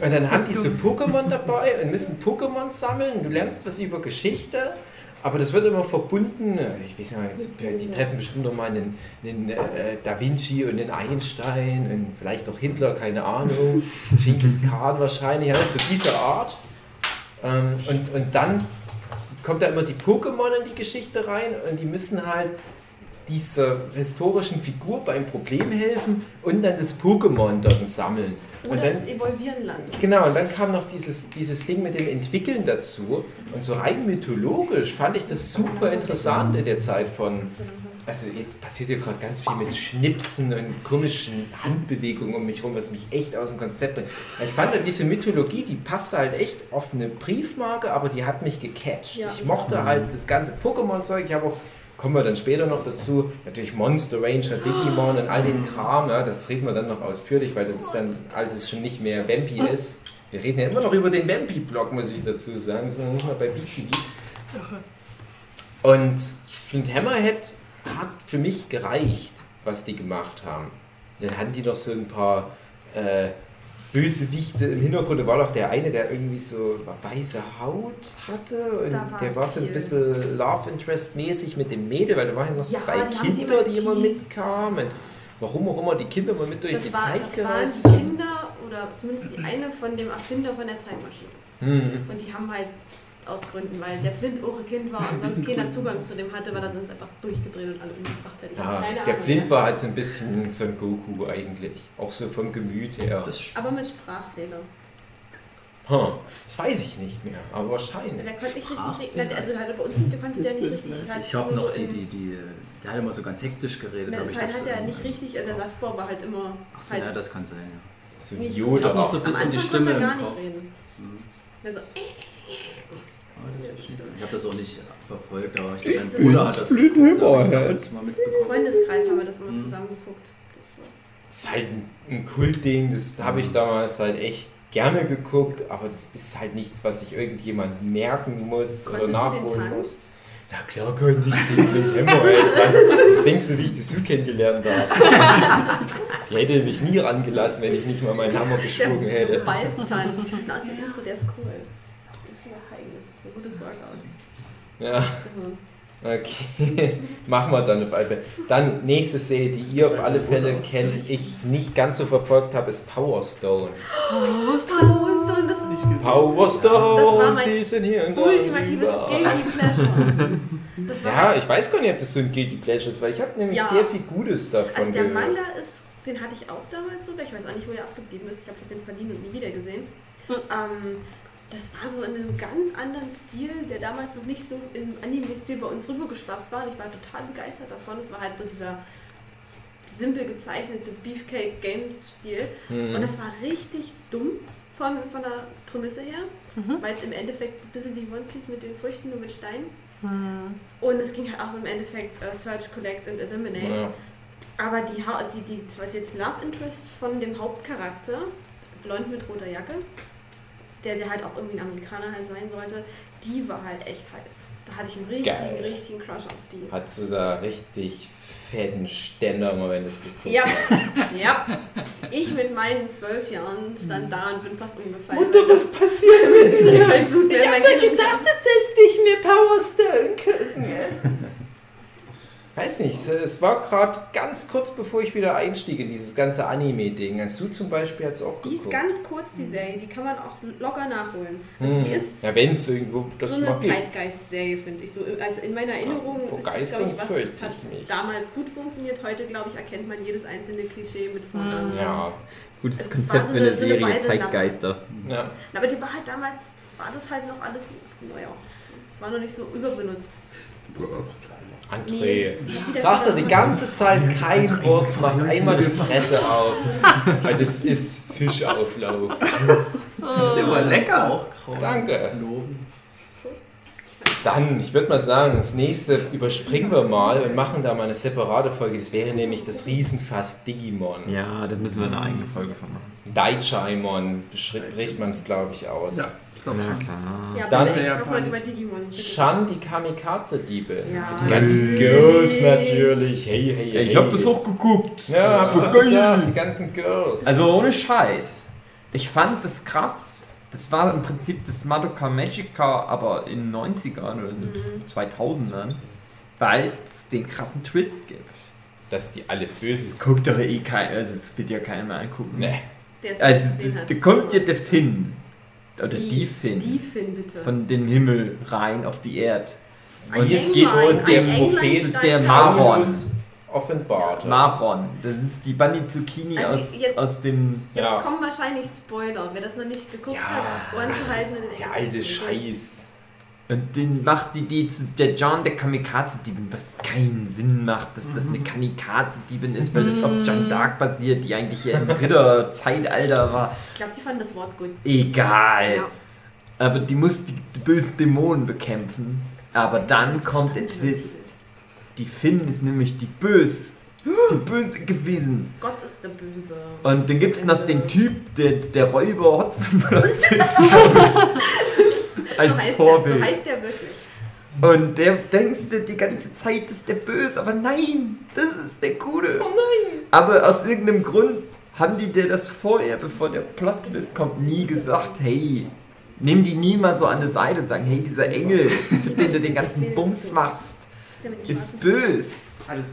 Und dann haben die so Pokémon dabei und müssen Pokémon sammeln. Du lernst was über Geschichte. Aber das wird immer verbunden, äh, ich weiß nicht, die treffen bestimmt noch mal einen, einen äh, Da Vinci und einen Einstein und vielleicht auch Hitler, keine Ahnung, [LAUGHS] Genghis Khan wahrscheinlich, ja, so dieser Art. Ähm, und, und dann kommt da immer die Pokémon in die Geschichte rein und die müssen halt dieser historischen Figur beim Problem helfen und dann das Pokémon dort sammeln. Und
Oder
dann,
es evolvieren lassen.
Genau, und dann kam noch dieses, dieses Ding mit dem Entwickeln dazu. Und so rein mythologisch fand ich das super interessant in der Zeit von. Also jetzt passiert ja gerade ganz viel mit Schnipsen und komischen Handbewegungen um mich rum, was mich echt aus dem Konzept bringt. Ich fand halt diese Mythologie, die passte halt echt auf eine Briefmarke, aber die hat mich gecatcht.
Ja.
Ich mochte halt das ganze Pokémon-Zeug. Ich habe auch, kommen wir dann später noch dazu, natürlich Monster Ranger, Digimon und all den Kram. Ja, das reden wir dann noch ausführlich, weil das ist dann, als es schon nicht mehr Vampy ist. Wir reden ja immer noch über den Vampy-Blog, muss ich dazu sagen. Wir sind noch nicht mal bei BTV. Und Flint Hammerhead hat für mich gereicht, was die gemacht haben. Dann hatten die noch so ein paar äh, Bösewichte im Hintergrund. Da war doch der eine, der irgendwie so weiße Haut hatte. Und
war
der war so ein bisschen Love Interest-mäßig mit dem Mädel, weil da waren noch
Ja,
zwei
die
Kinder, die immer mitkamen. Warum auch immer die Kinder mal mit durch
Das,
die
war,
Zeit
das waren
gereist
die
sind.
Kinder oder zumindest die eine von dem Erfinder von der Zeitmaschine.
Mhm.
Und die haben halt aus Gründen, weil der Flint auch ein Kind war und sonst keiner Zugang zu dem hatte, weil er sonst einfach durchgedreht und alle umgebracht hätte. Ich hab
Ja,
keine
der
Ahnung,
Flint war halt so ein bisschen so ein Goku eigentlich. Auch so vom Gemüt her.
Das
Aber mit Sprachfehler.
Hm, das weiß ich nicht mehr, aber wahrscheinlich.
Der konnte nicht richtig reden. Also halt bei uns der konnte der nicht richtig. halt
ich habe
nur
noch
so
die, die, die, der hat immer so ganz hektisch geredet,
Na,
habe ich das.
hat er nicht richtig, also der Satzbau war halt immer.
Ach so,
halt
ja, das kann sein, ja.
So. Yoda.
Ich noch so-
Am
bisschen die Stimme
konnte gar nicht reden.
Hm.
Also,
Aber das verstehe ich. Ich habe das auch nicht verfolgt, aber ich
Das
mein
ist
Bruder hat das
Flint
geguckt, da hab ich das und mal mitbekommen.
Freundeskreis haben wir das immer
Mhm.
zusammen geguckt. Das war
Das ist halt ein, ein Kultding, das habe ich damals halt echt gerne geguckt, aber das ist halt nichts, was sich irgendjemand merken muss oder
Konntest du den
nachholen
Tanz?
muss. Na klar konnte ich den Flint tanzen. Was denkst du, wie ich das so kennengelernt habe? Die hätte mich nie rangelassen, wenn ich nicht mal meinen Hammer geschwungen
der
hätte.
Balztanz. Na, aus dem Intro, der ist cool. bisschen was zeigen. Ein gutes Workout.
Ja, okay. [LAUGHS] Machen wir dann auf alle Fälle. Dann nächste Serie, die ihr auf alle Fälle kennt, ich nicht ganz so verfolgt habe, ist Power Stone.
Power Stone, das
Power
Das war
Stone,
mein
sie sind hier
ultimatives. Guilty Pleasure.
Ja, ich weiß gar nicht, ob das so ein Guilty Pleasure ist, weil ich habe nämlich
Ja.
sehr viel Gutes davon
Also der
gehört.
Manga ist, den hatte ich auch damals sogar. Ich weiß auch nicht, wo der abgeblieben ist. Ich glaube, ich habe den verliehen und nie wieder gesehen. Ähm, das war so in einem ganz anderen Stil, der damals noch nicht so im Anime-Stil bei uns rübergeschwappt war. Und ich war total begeistert davon. Es war halt so dieser simpel gezeichnete Beefcake-Game-Stil.
Mhm.
Und das war richtig dumm von, von der Prämisse her, weil es im Endeffekt ein bisschen wie One Piece mit den Früchten, nur mit Steinen. Und es ging halt auch so im Endeffekt äh, Search, Collect und Eliminate.
ja.
Aber die, die, die, zwar jetzt Love Interest von dem Hauptcharakter, blond mit roter Jacke, der, der halt auch irgendwie ein Amerikaner halt sein sollte, die war halt echt heiß. Da hatte ich einen richtigen,
Geil.
richtigen Crush auf die.
Hat sie da richtig fetten Ständer immer, wenn das geguckt
Ja, [LAUGHS] ja. Ich mit meinen zwölf Jahren stand da und bin fast umgefallen.
Mutter, was passiert mit [LAUGHS]
mir?
mir?
Mehr,
Ich hab
Kind-
gesagt, das ist nicht mehr Power Stone. Weiß nicht, es war gerade ganz kurz bevor ich wieder einstieg in dieses ganze Anime-Ding. Also du zum Beispiel hast auch
Die ist
geguckt.
ganz kurz, die Serie. Die kann man auch locker nachholen. Also
Hm.
die ist
Ja, wenn es irgendwo das
so
mal
eine. Zeitgeist-Serie, finde ich. So, also in meiner Erinnerung
vor
ist das,
Geistern
glaube ich, was
fürchte
das hat
ich mich.
damals gut funktioniert. Heute, glaube ich, erkennt man jedes einzelne Klischee mit vorne. und
Ja,
Gutes
Es
Konzept
so
für
eine-
eine
so eine
Serie
Weise
Zeitgeister.
ja.
Aber die war halt damals, war das halt noch alles, naja, es war noch nicht so überbenutzt.
André.
die
Sagt er die ganze Zeit kein Wort, macht einmal die Fresse auf. [LAUGHS] Weil das ist Fischauflauf.
Der war lecker.
Auch grau.
Danke.
Loben.
Dann, ich würde mal sagen, das nächste überspringen wir mal und machen da mal eine separate Folge. Das wäre nämlich das Riesenfass Digimon.
Ja, da müssen wir eine eigene Folge von machen.
Daichaimon spricht man es, glaube ich, aus.
Ja.
Ja, klar.
Ja,
Dann-
bitte extra Folge über Digimon.
Shan, die Kamikaze-Diebe.
Ja.
Für die ganzen Girls natürlich. Hey, hey, hey.
Ich hab das auch geguckt.
Ja, hab ich doch gesagt, die ganzen Girls.
Also ohne Scheiß. Ich fand das krass. Das war im Prinzip das Madoka Magica, aber in den 90ern oder in den 2000ern, weil es den krassen Twist gibt.
Dass die alle böse sind.
guckt doch eh keiner, also das wird ja keiner mehr angucken.
Nee.
Also das, da kommt ja der Finn, oder die,
Die-
Finn,
Die Finn, bitte.
von dem Himmel rein auf die Erde.
Ein
Und jetzt geht
ein
der Prophet, der. Maron.
Paulus offenbarte.
Maron, das ist die Bunny Zucchini
Also
aus,
jetzt-
aus dem...
Jetzt
Ja.
kommen wahrscheinlich Spoiler. Wer das noch nicht geguckt
Ja.
hat, Ohren zu halten. und in den
Der alte. Scheiß.
Und den macht die, die zu der John der Kamikaze-Diebin, was keinen Sinn macht, dass das eine Kamikaze-Diebin ist, weil das auf John Dark basiert, die eigentlich ja im Ritter-Zeitalter war.
Ich glaube, die fanden das Wort gut.
Egal.
Ja.
Aber die muss die, die bösen Dämonen bekämpfen. Aber dann kommt der Twist. Die Finn ist nämlich die Böse. Die [GASPS] Böse gewesen.
Gott ist der Böse.
Und dann gibt es noch den Typ, der, der Räuber Hotzenplotz [LAUGHS] ist. [LAUGHS]
so,
Als
der,
Vorbild.
so heißt der wirklich.
Und der denkst du die ganze Zeit, das ist der Böse, aber nein, das ist der Gute. Oh nein. Aber aus irgendeinem Grund haben die dir das vorher, bevor der Plot-Twist kommt, nie gesagt, hey, nimm die nie mal so an die Seite und sagen, hey, dieser Engel, [LAUGHS] für den du den ganzen Bums machst,
Der mit
ist böse.
Alles.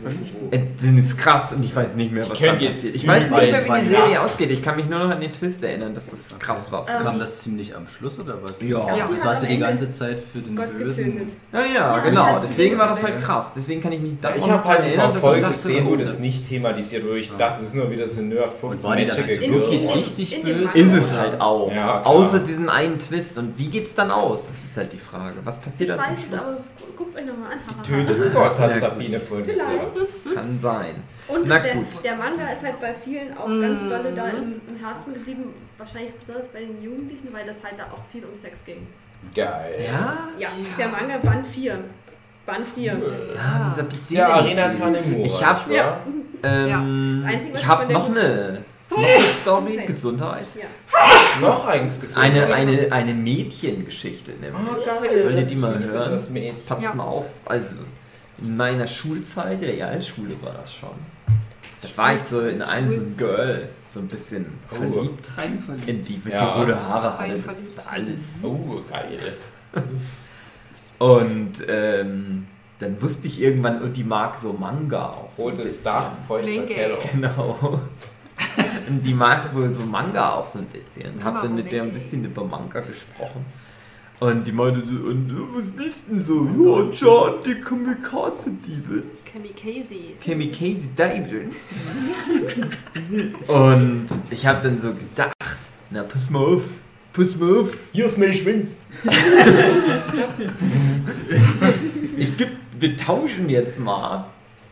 Äh, Das ist krass und ich weiß nicht mehr, was da passiert. Ich weiß nicht mehr, wie die Serie
krass.
ausgeht. Ich kann mich nur noch an den Twist erinnern, dass das krass war.
Ähm,
Kam das ziemlich am Schluss oder was?
Ja.
Ja, hat
hast du
am
die ganze Zeit für den
Gott
Bösen.
getötet.
Ja, ja,
Ja,
genau. Deswegen war das halt krass. Deswegen kann ich mich da
Ich habe halt ein paar Folgen gesehen, wo
oh,
das nicht thematisiert wurde. Ich dachte, das ist nur wieder so ein Nerd
Und
15
war die dann
Magical
halt wirklich richtig böse?
Ist es halt auch. Außer diesen einen Twist. Und wie geht's dann aus? Das ist halt die Frage. Was
Ich
passiert dann zum Schluss?
Guckt euch nochmal an.
Tötet Gott, hat
Ja,
Sabine vorhin gesagt.
Vielleicht.
Kann sein.
Und
Na
der,
gut.
der Manga ist halt bei vielen auch ganz dolle da im, im Herzen geblieben. Wahrscheinlich besonders bei den Jugendlichen, weil das halt da auch viel um Sex ging.
Geil.
Ja?
Ja, der Manga Band 4. Band 4.
Ja, PC.
Ist ja Arena Tanemura.
Ich hab-
wahr?
Ähm,
Das Einzige, was
ich
der
noch eine, noch Story.
Gesundheit.
Gesundheit.
Ja.
Noch eins gesungen.
Eine, eine, eine Mädchengeschichte nämlich.
Ah, geil.
Wollt ihr die mal hören?
Das Mädchen.
Passt
Ja.
mal auf. Also, in meiner Schulzeit, Realschule war das schon. Da war ich so in einen so ein Girl, so ein bisschen
Oh.
verliebt
Rein verliebt.
in die, die
Ja.
rote Haare hatte. Das war alles.
Oh, geil. [LAUGHS]
Und ähm, dann wusste ich irgendwann, und die mag so Manga auch. So
Rotes
bisschen.
Dach, feuchter. Keller. [LAUGHS]
Genau. Und die mag wohl so Manga auch so ein bisschen. Hab dann mit der ein bisschen über Manga gesprochen. Und die meinte so, und äh, was liest denn so? Ja, John, die Kamikaze-Diebe.
Kamikaze.
Kamikaze Dieben. Und ich habe dann so gedacht, na pass mal auf, pass mal auf.
Hier ist mein Schwinz. [LAUGHS]
Ich geb, wir tauschen jetzt mal.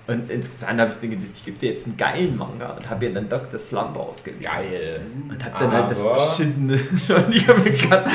Und insgesamt habe ich dann gedacht, ich gebe dir jetzt einen geilen Manga und habe ihr dann Dr. Slump ausgeliehen.
Geil.
Und hab dann halt das
Aber-
beschissene [LAUGHS] Johnny mit Katzen.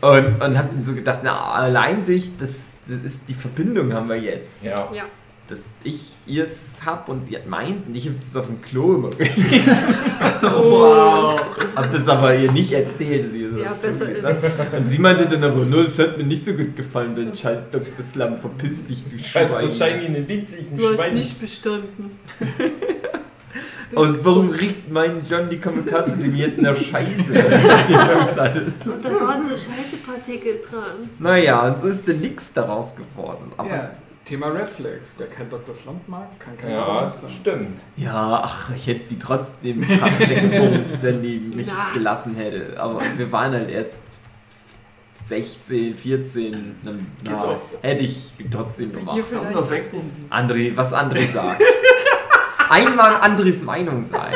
und, und hab dann so gedacht, na, allein durch das, das ist die Verbindung haben wir jetzt.
Ja.
Ja.
Dass ich ihrs hab und sie hat meins und ich hab das auf dem Klo immer gelesen. [LAUGHS]
Wow.
Hab das aber ihr nicht erzählt. so
Ja, besser ist.
Und sie meinte dann aber, nur es hat mir nicht so gut gefallen, dein scheiß Dr. Slum, verpiss dich, du Schwein.
wahrscheinlich einen winzigen
Du hast
Schwein.
nicht bestanden. [LAUGHS]
Aus warum riecht mein John die Kamikaze dem jetzt Scheiße? die Jungs hattest.
Und da waren so Scheißepartikel dran.
Naja, und so ist dann nix daraus geworden. Aber
Ja, Thema Red Flags. Wer kein Dr. Slump mag, kann kein
Ja,
sein.
stimmt.
Ja, ach, ich hätte die trotzdem krass weggebumst, wenn die mich
Na.
gelassen hätte. Aber wir waren halt erst 16, 14. Dann na,
Genau.
hätte ich trotzdem gemacht.
dir vielleicht.
André, was André sagt. [LAUGHS] Einmal Andres Meinung sein.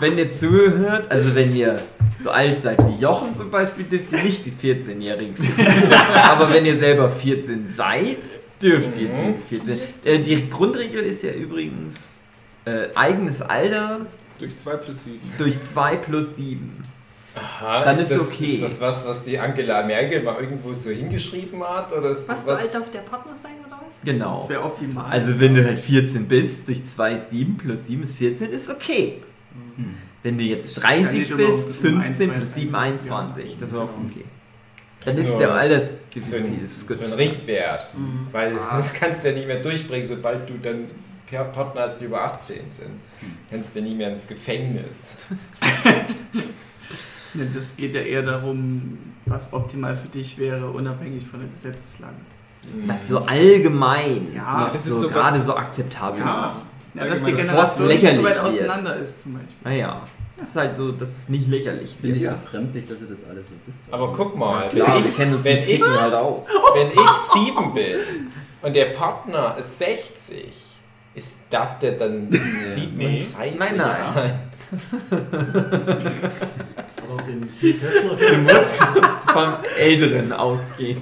Wenn ihr zuhört, also wenn ihr so alt seid wie Jochen zum Beispiel, dürft ihr nicht die 14-Jährigen finden. [LAUGHS] Aber wenn ihr selber 14 seid, dürft ihr
Mhm.
die 14. Äh, die Grundregel ist ja übrigens äh, eigenes Alter
Durch 2 plus 7.
durch 2 plus 7.
Aha,
Dann ist
das,
okay.
Ist das was, was die Angela Merkel mal irgendwo so hingeschrieben hat? Oder ist
Was
das
du
was?
alt auf der Partner sein oder was?
Genau.
Das wäre optimal.
Also wenn du halt 14 bist, durch 2 ist 7 plus 7 ist 14, ist okay. Wenn du jetzt
Das kann
30
nicht immer
bist,
um
15
1,
plus 7, 21. Das ist auch okay. Dann
So.
ist der
so
Altersdefizit
ein,
ist
so ein Richtwert.
Mhm.
Weil
Ah.
das kannst du ja nicht mehr durchbringen, sobald du dann Partner hast, die über 18 sind.
Hm.
Kannst du nie mehr ins Gefängnis. [LAUGHS]
Ne, Das geht ja eher darum, was optimal für dich wäre, unabhängig von der Gesetzeslage.
Was so allgemein
Ja,
das ist
so gerade so akzeptabel
Ja,
ist.
ja dass die Generation nicht so weit auseinander ist zum Beispiel.
Naja, das ist halt so, dass es nicht lächerlich
Finde ich
wird.
befremdlich, dass ihr das alle so wisst.
Aber
Also,
guck mal,
Klar,
wenn,
wir
ich,
kennen uns
wenn ich-
halt aus. [LAUGHS]
wenn ich 7 bin und der Partner ist 60, ist, darf der dann [LAUGHS] 37
Nein, nein.
sein?
Das.
Du [LAUGHS] musst vom Älteren ausgehen.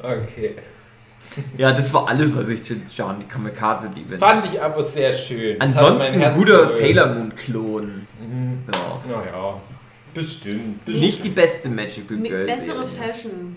Okay.
Ja, das war alles, was ich zu John die Kamikaze liebe.
Das fand ich aber sehr schön. Das
Ansonsten ein guter. Sailor Moon Klon.
Mhm.
Ja.
Naja, bestimmt.
Nicht die beste Magical
Mit
Girl
bessere
Serie.
Fashion.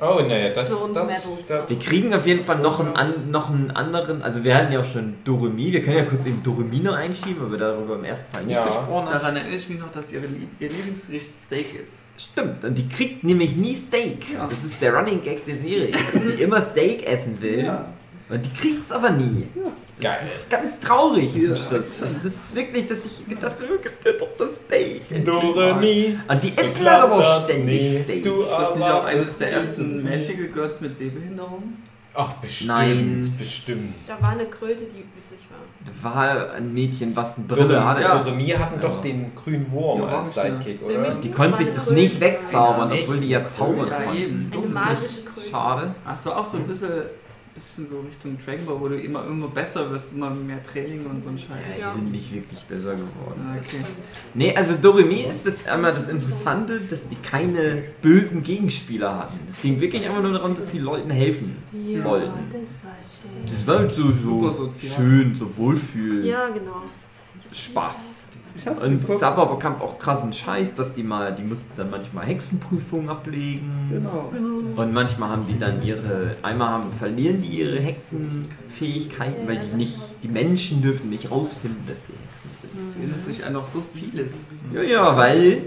Oh, naja, das, das,
Mädels.
da,
Wir kriegen auf jeden Fall noch einen, an, noch einen anderen, also wir hatten ja auch schon Doremi, wir können ja kurz eben Doremi noch einschieben, weil wir darüber im ersten Teil nicht
Ja.
gesprochen haben.
Daran erinnere ich mich noch, dass ihr Lieblingsgericht Steak ist.
Stimmt, und die kriegt nämlich nie Steak.
Ja.
Das ist der Running Gag der Serie, dass die [LAUGHS] immer Steak essen will. Und die kriegt es aber nie. Das
Geil.
ist ganz traurig zum Schluss. Also das ist wirklich, dass ich gedacht habe, gib dir doch das Steak.
Doremi.
Und die
So
essen aber auch
das
ständig
nie.
Steak.
Du
Ist das nicht auch eines der ersten. Magical Girls mit Sehbehinderung?
Ach, bestimmt.
Nein.
Bestimmt.
Da war eine Kröte, die witzig war.
Da war ein Mädchen, was eine Brille
Doremi,
hatte.
Ja.
Doremi hatten doch
Ja.
den grünen Wurm
Ja,
als. Sidekick, oder?
Die konnte sich das nicht wegzaubern, obwohl die ja zaubern konnten.
Eine magische Kröte.
Schade.
Hast du auch so ein bisschen, bisschen so Richtung Dragon Ball, wo du immer, immer besser wirst, immer mehr Training und so ein
Ja,
Scheiß.
die
Ja.
sind nicht wirklich besser geworden.
Ah, okay.
Nee, also Doremi ist das einmal das Interessante, dass die keine bösen Gegenspieler hatten. Es ging wirklich einfach nur darum, dass die Leuten helfen
Ja,
wollten.
das war schön.
Das war halt so, so
Super sozial.
schön, so Wohlfühl,
Ja, genau.
Spaß.
Ich hab's
Und es
geguckt.
gab aber kam auch krassen Scheiß, dass die mal, die mussten dann manchmal Hexenprüfungen ablegen.
Genau.
Und manchmal haben die dann ihre, einmal haben, verlieren die ihre Hexenfähigkeiten, weil die nicht, die Menschen dürfen nicht rausfinden, dass die Hexen sind.
Erinnert sich an noch so vieles.
Ja, ja, weil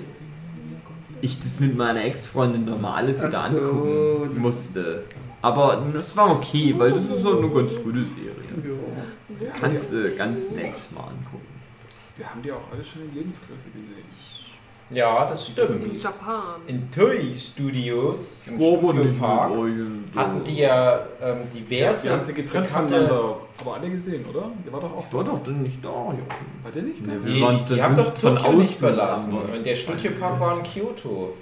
ich das mit meiner Ex-Freundin nochmal alles wieder
so.
angucken musste. Aber es war okay, weil das ist so eine ganz gute Serie. kannst du ganz nett mal angucken.
Wir haben die auch alle schon in Lebensgröße gesehen.
Ja, das
In
stimmt.
Japan.
In Toy Studios im Studiopark hatten die ja ähm, diverse
Wir haben sie getrennt voneinander. Aber alle gesehen, oder? Der war doch auch
War doch nicht da, Jochen.
War der nicht da?
Nee,
Die,
wir
die,
waren-
die haben doch Tokio nicht verlassen. Und der Studiopark war in Kyoto.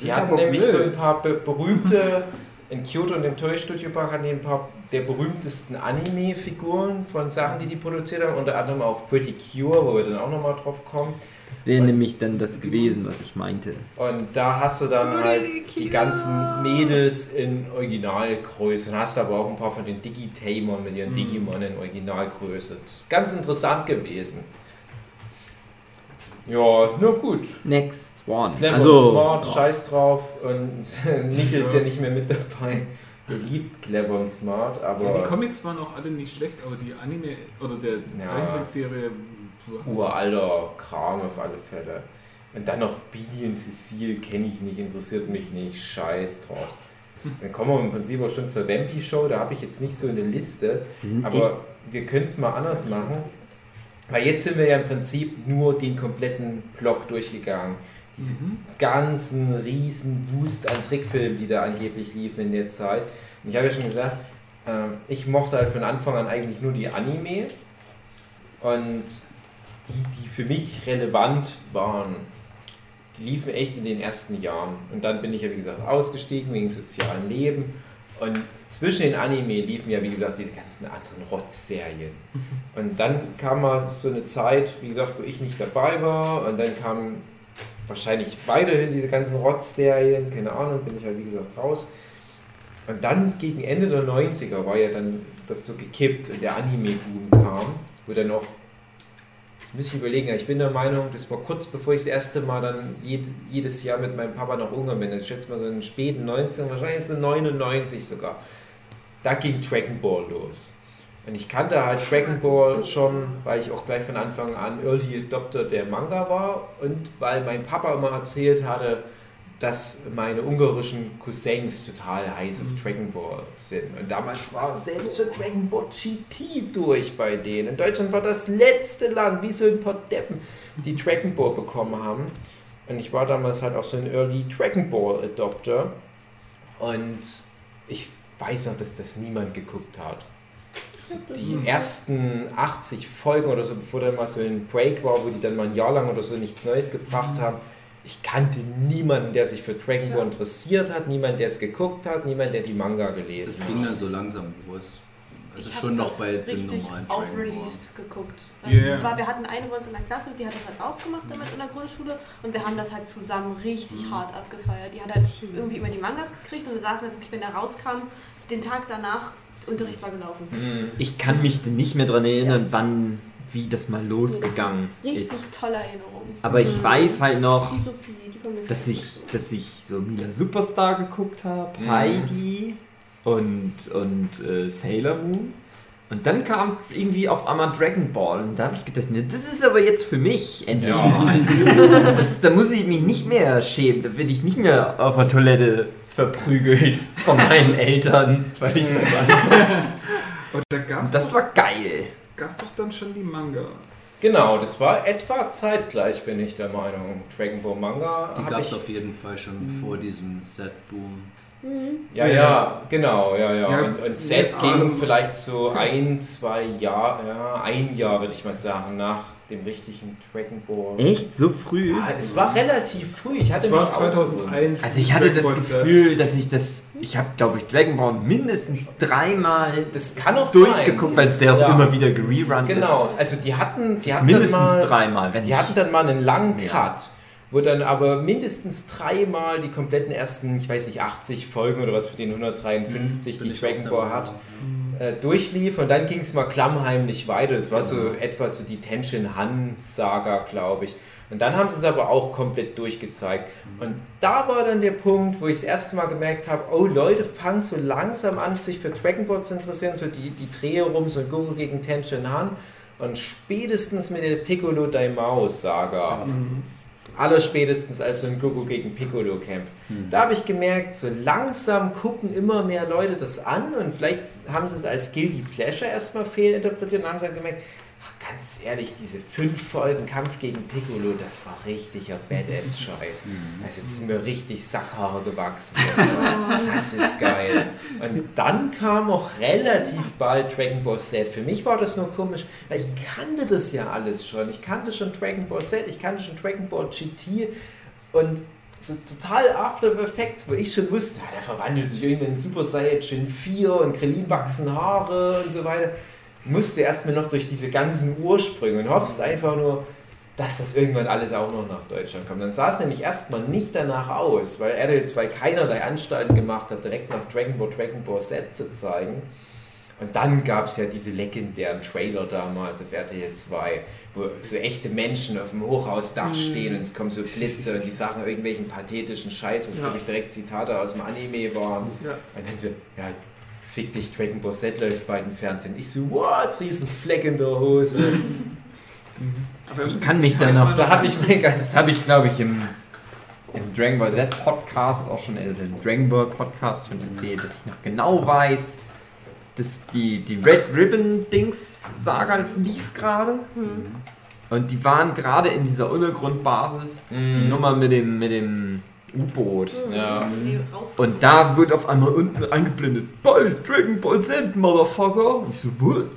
Die hatten nämlich
blöd.
so ein paar be berühmte, [LAUGHS] in Kyoto und im Toy Studio Park hatten die ein paar der berühmtesten Anime-Figuren von Sachen, die die produziert haben. Unter anderem auch Pretty Cure, wo wir dann auch nochmal drauf kommen.
Das wäre nämlich dann das gewesen, was ich meinte.
Und da hast du dann halt die ganzen Mädels in Originalgröße. Dann hast du aber auch ein paar von den Digitamern mit ihren Digimon in Originalgröße. Das ist ganz interessant gewesen. Ja, na gut.
Next one.
Clever
also,
Smart,
ja.
scheiß drauf. Und [LAUGHS] Michel ist ja nicht mehr mit dabei. Der liebt Clever und Smart,
Ja, die
aber
Comics waren auch alle nicht schlecht, aber die Anime oder der
Ja.
Zeichentrickserie.
uralter Kram auf alle Fälle. Und dann noch Beanie und Cecile kenne ich nicht, interessiert mich nicht, scheiß drauf. Dann kommen wir im Prinzip auch schon zur Vampy Show, da habe ich jetzt nicht so eine Liste, aber wir können es mal anders machen. Weil jetzt sind wir ja im Prinzip nur den kompletten Block durchgegangen. Diese
Mhm.
ganzen riesen Wust an Trickfilmen, die da angeblich liefen in der Zeit. Und ich habe ja schon gesagt, ähm, ich mochte halt von Anfang an eigentlich nur die Anime. Und die, die für mich relevant waren, die liefen echt in den ersten Jahren. Und dann bin ich ja, wie gesagt, ausgestiegen wegen sozialen Leben. Und zwischen den Anime liefen ja, wie gesagt, diese ganzen anderen Rotz-Serien. Und dann kam mal so eine Zeit, wie gesagt, wo ich nicht dabei war. Und dann kamen wahrscheinlich weiterhin diese ganzen Rotz-Serien. Keine Ahnung, bin ich halt, wie gesagt, raus. Und dann gegen Ende der 90er war ja dann das so gekippt und der Anime-Boom kam, wo dann auch, jetzt muss ich überlegen, ich bin der Meinung, das war kurz bevor ich das erste Mal dann jed, jedes Jahr mit meinem Papa nach Ungarn bin, ich schätze mal so in späten 19, wahrscheinlich so 99 sogar, da ging Dragon Ball los. Und ich kannte halt Dragon Ball schon, weil ich auch gleich von Anfang an Early Adopter der Manga war und weil mein Papa immer erzählt hatte, dass meine ungarischen Cousins total heiß auf Dragon Ball sind. Und damals war selbst schon Dragon Ball GT durch bei denen. In Deutschland war das letzte Land, wie so ein paar Deppen, die Dragon Ball bekommen haben. Und ich war damals halt auch so ein Early Dragon Ball Adopter. Und ich weiß noch, dass das niemand geguckt hat. So die ersten 80 Folgen oder so, bevor dann mal so ein Break war, wo die dann mal ein Jahr lang oder so nichts Neues gebracht haben. Ich kannte niemanden, der sich für Dragon Ball interessiert hat, niemanden, der es geguckt hat, niemanden, der die Manga
Das
gelesen
ging
hat.
dann so langsam los. Also
Ich hab
schon noch
das
bei dem
richtig
normalen
auf. Released geguckt. Also
Yeah.
das war, wir hatten eine bei uns in der Klasse, die hat das halt auch gemacht damals in der Grundschule und wir haben das halt zusammen richtig
Mhm.
hart abgefeiert. Die hat halt irgendwie immer die Mangas gekriegt und dann saßen wir wirklich, wenn der rauskam, den Tag danach, Unterricht war gelaufen.
Mhm.
Ich kann mich nicht mehr daran erinnern, wann, wie das mal losgegangen
Richtig
ist.
tolle Erinnerung.
Aber ich weiß halt noch,
Die Sophie,
dass ich, dass ich so Mila Superstar geguckt habe,
Mhm.
Heidi und, und äh, Sailor Moon. Und dann kam irgendwie auf einmal Dragon Ball und da habe ich gedacht, ne, das ist aber jetzt für mich endlich
Ja.
mal. [LAUGHS] Das, da muss ich mich nicht mehr schämen, da werde ich nicht mehr auf der Toilette verprügelt von meinen Eltern, weil ich das [LAUGHS] an.
Da gab es
Das
doch,
war geil.
gab's doch dann schon die Mangas.
Genau, das war etwa zeitgleich, bin ich der Meinung. Dragon Ball Manga
Die gab es auf jeden Fall schon vor diesem Set-Boom.
Ja, ja, genau, ja, ja.
Ja,
und, und Set ging
allem-
vielleicht so ein, zwei Jahre, ja, ein Jahr würde ich mal sagen, nach dem richtigen Dragon Ball.
Echt? So früh?
Ah, es war relativ früh. Ich hatte
Das war
mich auch-
2001.
Also ich hatte das. Gefühl, dass ich das, ich habe glaube ich Dragon Ball mindestens dreimal
Das kann auch
durchgeguckt, weil es der auch
Ja.
immer wieder gererun ist.
Genau, also die hatten, die
Das
hatten
mindestens
dann mal,
dreimal, wenn
die
ich,
hatten dann mal einen langen
Ja.
Cut, wo dann aber mindestens dreimal die kompletten ersten, ich weiß nicht, 80 Folgen oder was für den 153,
Bin
die Dragon Ball hat, äh, durchlief und dann ging es mal klammheimlich weiter. Das war so etwa so die Tenshin Han Saga, glaube ich. Und dann haben sie es aber auch komplett durchgezeigt. Und da war dann der Punkt, wo ich das erste Mal gemerkt habe, oh Leute fangen so langsam an, sich für Dragon Ball zu interessieren, so die, die Drehe rum, so Goku gegen Tenshin Han. Und spätestens mit der Piccolo Daimao Saga Allerspätestens als so ein Goku gegen Piccolo kämpft. Da habe ich gemerkt, so langsam gucken immer mehr Leute das an und vielleicht haben sie es als Guilty Pleasure erstmal fehlinterpretiert und haben dann gemerkt, ach, ganz ehrlich, diese fünf Folgen Kampf gegen Piccolo, das war richtiger Badass-Scheiß. Also jetzt sind mir richtig Sackhaare gewachsen. Das, war, [LAUGHS] das ist geil. Und dann kam auch relativ bald Dragon Ball Z. Für mich war das nur komisch, weil ich kannte das ja alles schon. Ich kannte schon Dragon Ball Z, ich kannte schon Dragon Ball GT und so total After Effects, wo ich schon wusste, ja, der verwandelt sich irgendwie in Super Saiyajin 4 und Krillin wachsen Haare und so weiter. Musste erstmal noch durch diese ganzen Ursprünge und hoffst einfach nur, dass das irgendwann alles auch noch nach Deutschland kommt. Dann sah es nämlich erstmal nicht danach aus, weil RTL 2 keinerlei Anstalten gemacht hat, direkt nach Dragon Ball Dragon Ball Z zu zeigen. Und dann gab es ja diese legendären Trailer damals auf RTL 2, wo so echte Menschen auf dem Hochhausdach stehen und es kommen so Blitze und die sagen irgendwelchen pathetischen Scheiß, was
Ja.
glaube ich direkt Zitate aus dem Anime waren.
Ja.
Und dann so, ja, fick dich, Dragon Ball Z läuft bei den Fernsehen. Ich so, what, riesen Fleck in der Hose.
Aber
Ich kann mich da noch-
da habe ich mein
Das habe ich, glaube ich, im, im Dragon Ball Z Podcast auch schon, äh, im Dragon Ball Podcast schon erzählt, dass ich noch genau weiß, dass die, die Red Ribbon Dings Saga lief gerade. Und die waren gerade in dieser Untergrundbasis, die
Mhm.
Nummer mit dem, mit dem U-Boot.
Ja.
Die rauskommen.
Und da wird auf einmal unten eingeblendet, bald Dragon Ball Z, Motherfucker. Und ich so, what?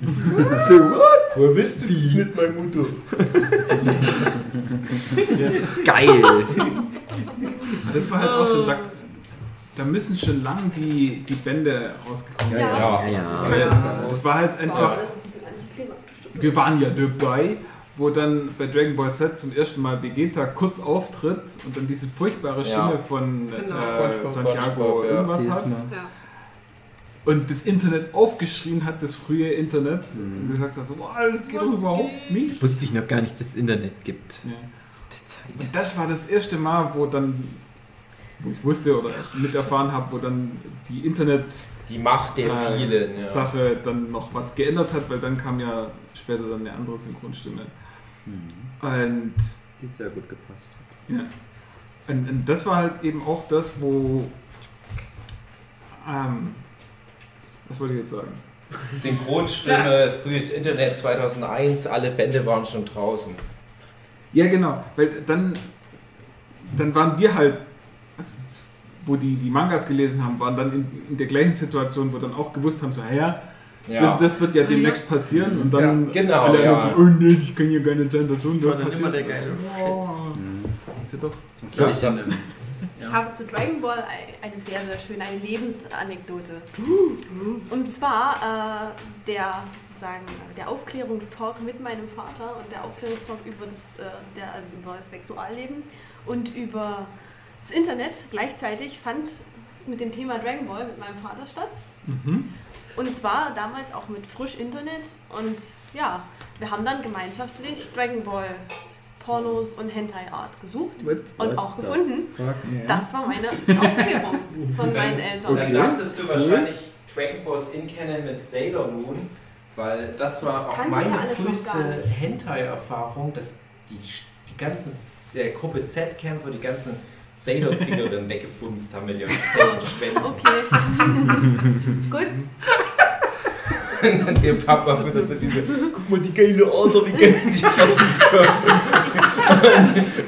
ich [LAUGHS] so, what?
Woher wisst du das mit meiner Mutter? [LAUGHS]
Geil.
Das war halt auch schon, da, da müssen schon lang die, die Bände rausgekommen sein.
Ja.
Ja, ja.
Das war halt
Das war
einfach, wir waren ja dabei, wo dann bei Dragon Ball Z zum ersten Mal Vegeta kurz auftritt und dann diese furchtbare Stimme
Ja.
von
Genau.
äh, Santiago irgendwas hat. Und das Internet aufgeschrien hat, das frühe Internet, und gesagt hat, so, boah, das geht doch
Was
überhaupt nicht.
Wusste ich noch gar nicht, dass es Internet gibt.
Ja. Und das war das erste Mal, wo dann, wo ich wusste oder miterfahren habe, wo dann die Internet-Sache
Die Macht der
Äh,
vielen. Ja.
dann noch was geändert hat, weil dann kam ja später dann eine andere Synchronstimme. Und,
Die sehr gut gepasst.
ja. und, und das war halt eben auch das, wo. Ähm, was wollte ich jetzt sagen?
Synchronstimme, frühes Internet 2001, alle Bände waren schon draußen.
Ja, genau, weil dann, dann waren wir halt, also, wo die die Mangas gelesen haben, waren dann in, in der gleichen Situation, wo dann auch gewusst haben, so, ja,
Ja.
das, das wird ja demnächst passieren und dann
Ja, genau,
alle
ja.
so, oh nee, ich kann hier keine sein, das schon
war dann immer der geile
Oh, ist ja doch.
So, ich einem,
Ich habe zu Dragon Ball ein- eine sehr, sehr schöne, eine Lebensanekdote. Und zwar äh, der sozusagen der Aufklärungstalk mit meinem Vater und der Aufklärungstalk über das, äh, der, also über das Sexualleben und über das Internet gleichzeitig fand mit dem Thema Dragon Ball mit meinem Vater statt. Und zwar damals auch mit frisch Internet und ja, wir haben dann gemeinschaftlich Dragon Ball Pornos und Hentai Art gesucht und auch gefunden. Das war meine Aufklärung von meinen Eltern.
Dann dachtest du wahrscheinlich Dragon Balls in Canon mit Sailor Moon, weil das war auch
ich
meine früheste. Hentai-Erfahrung, dass die, die ganzen äh, Gruppe Z-Kämpfer, die ganzen Sailor-Kriegerinnen [LAUGHS] weggebumst haben mit ihren fetten Schwänzen.
Okay. [LAUGHS] Gut.
Und dann der Papa wird das so diese, guck mal die geile Ader, wie geil die rauskommt.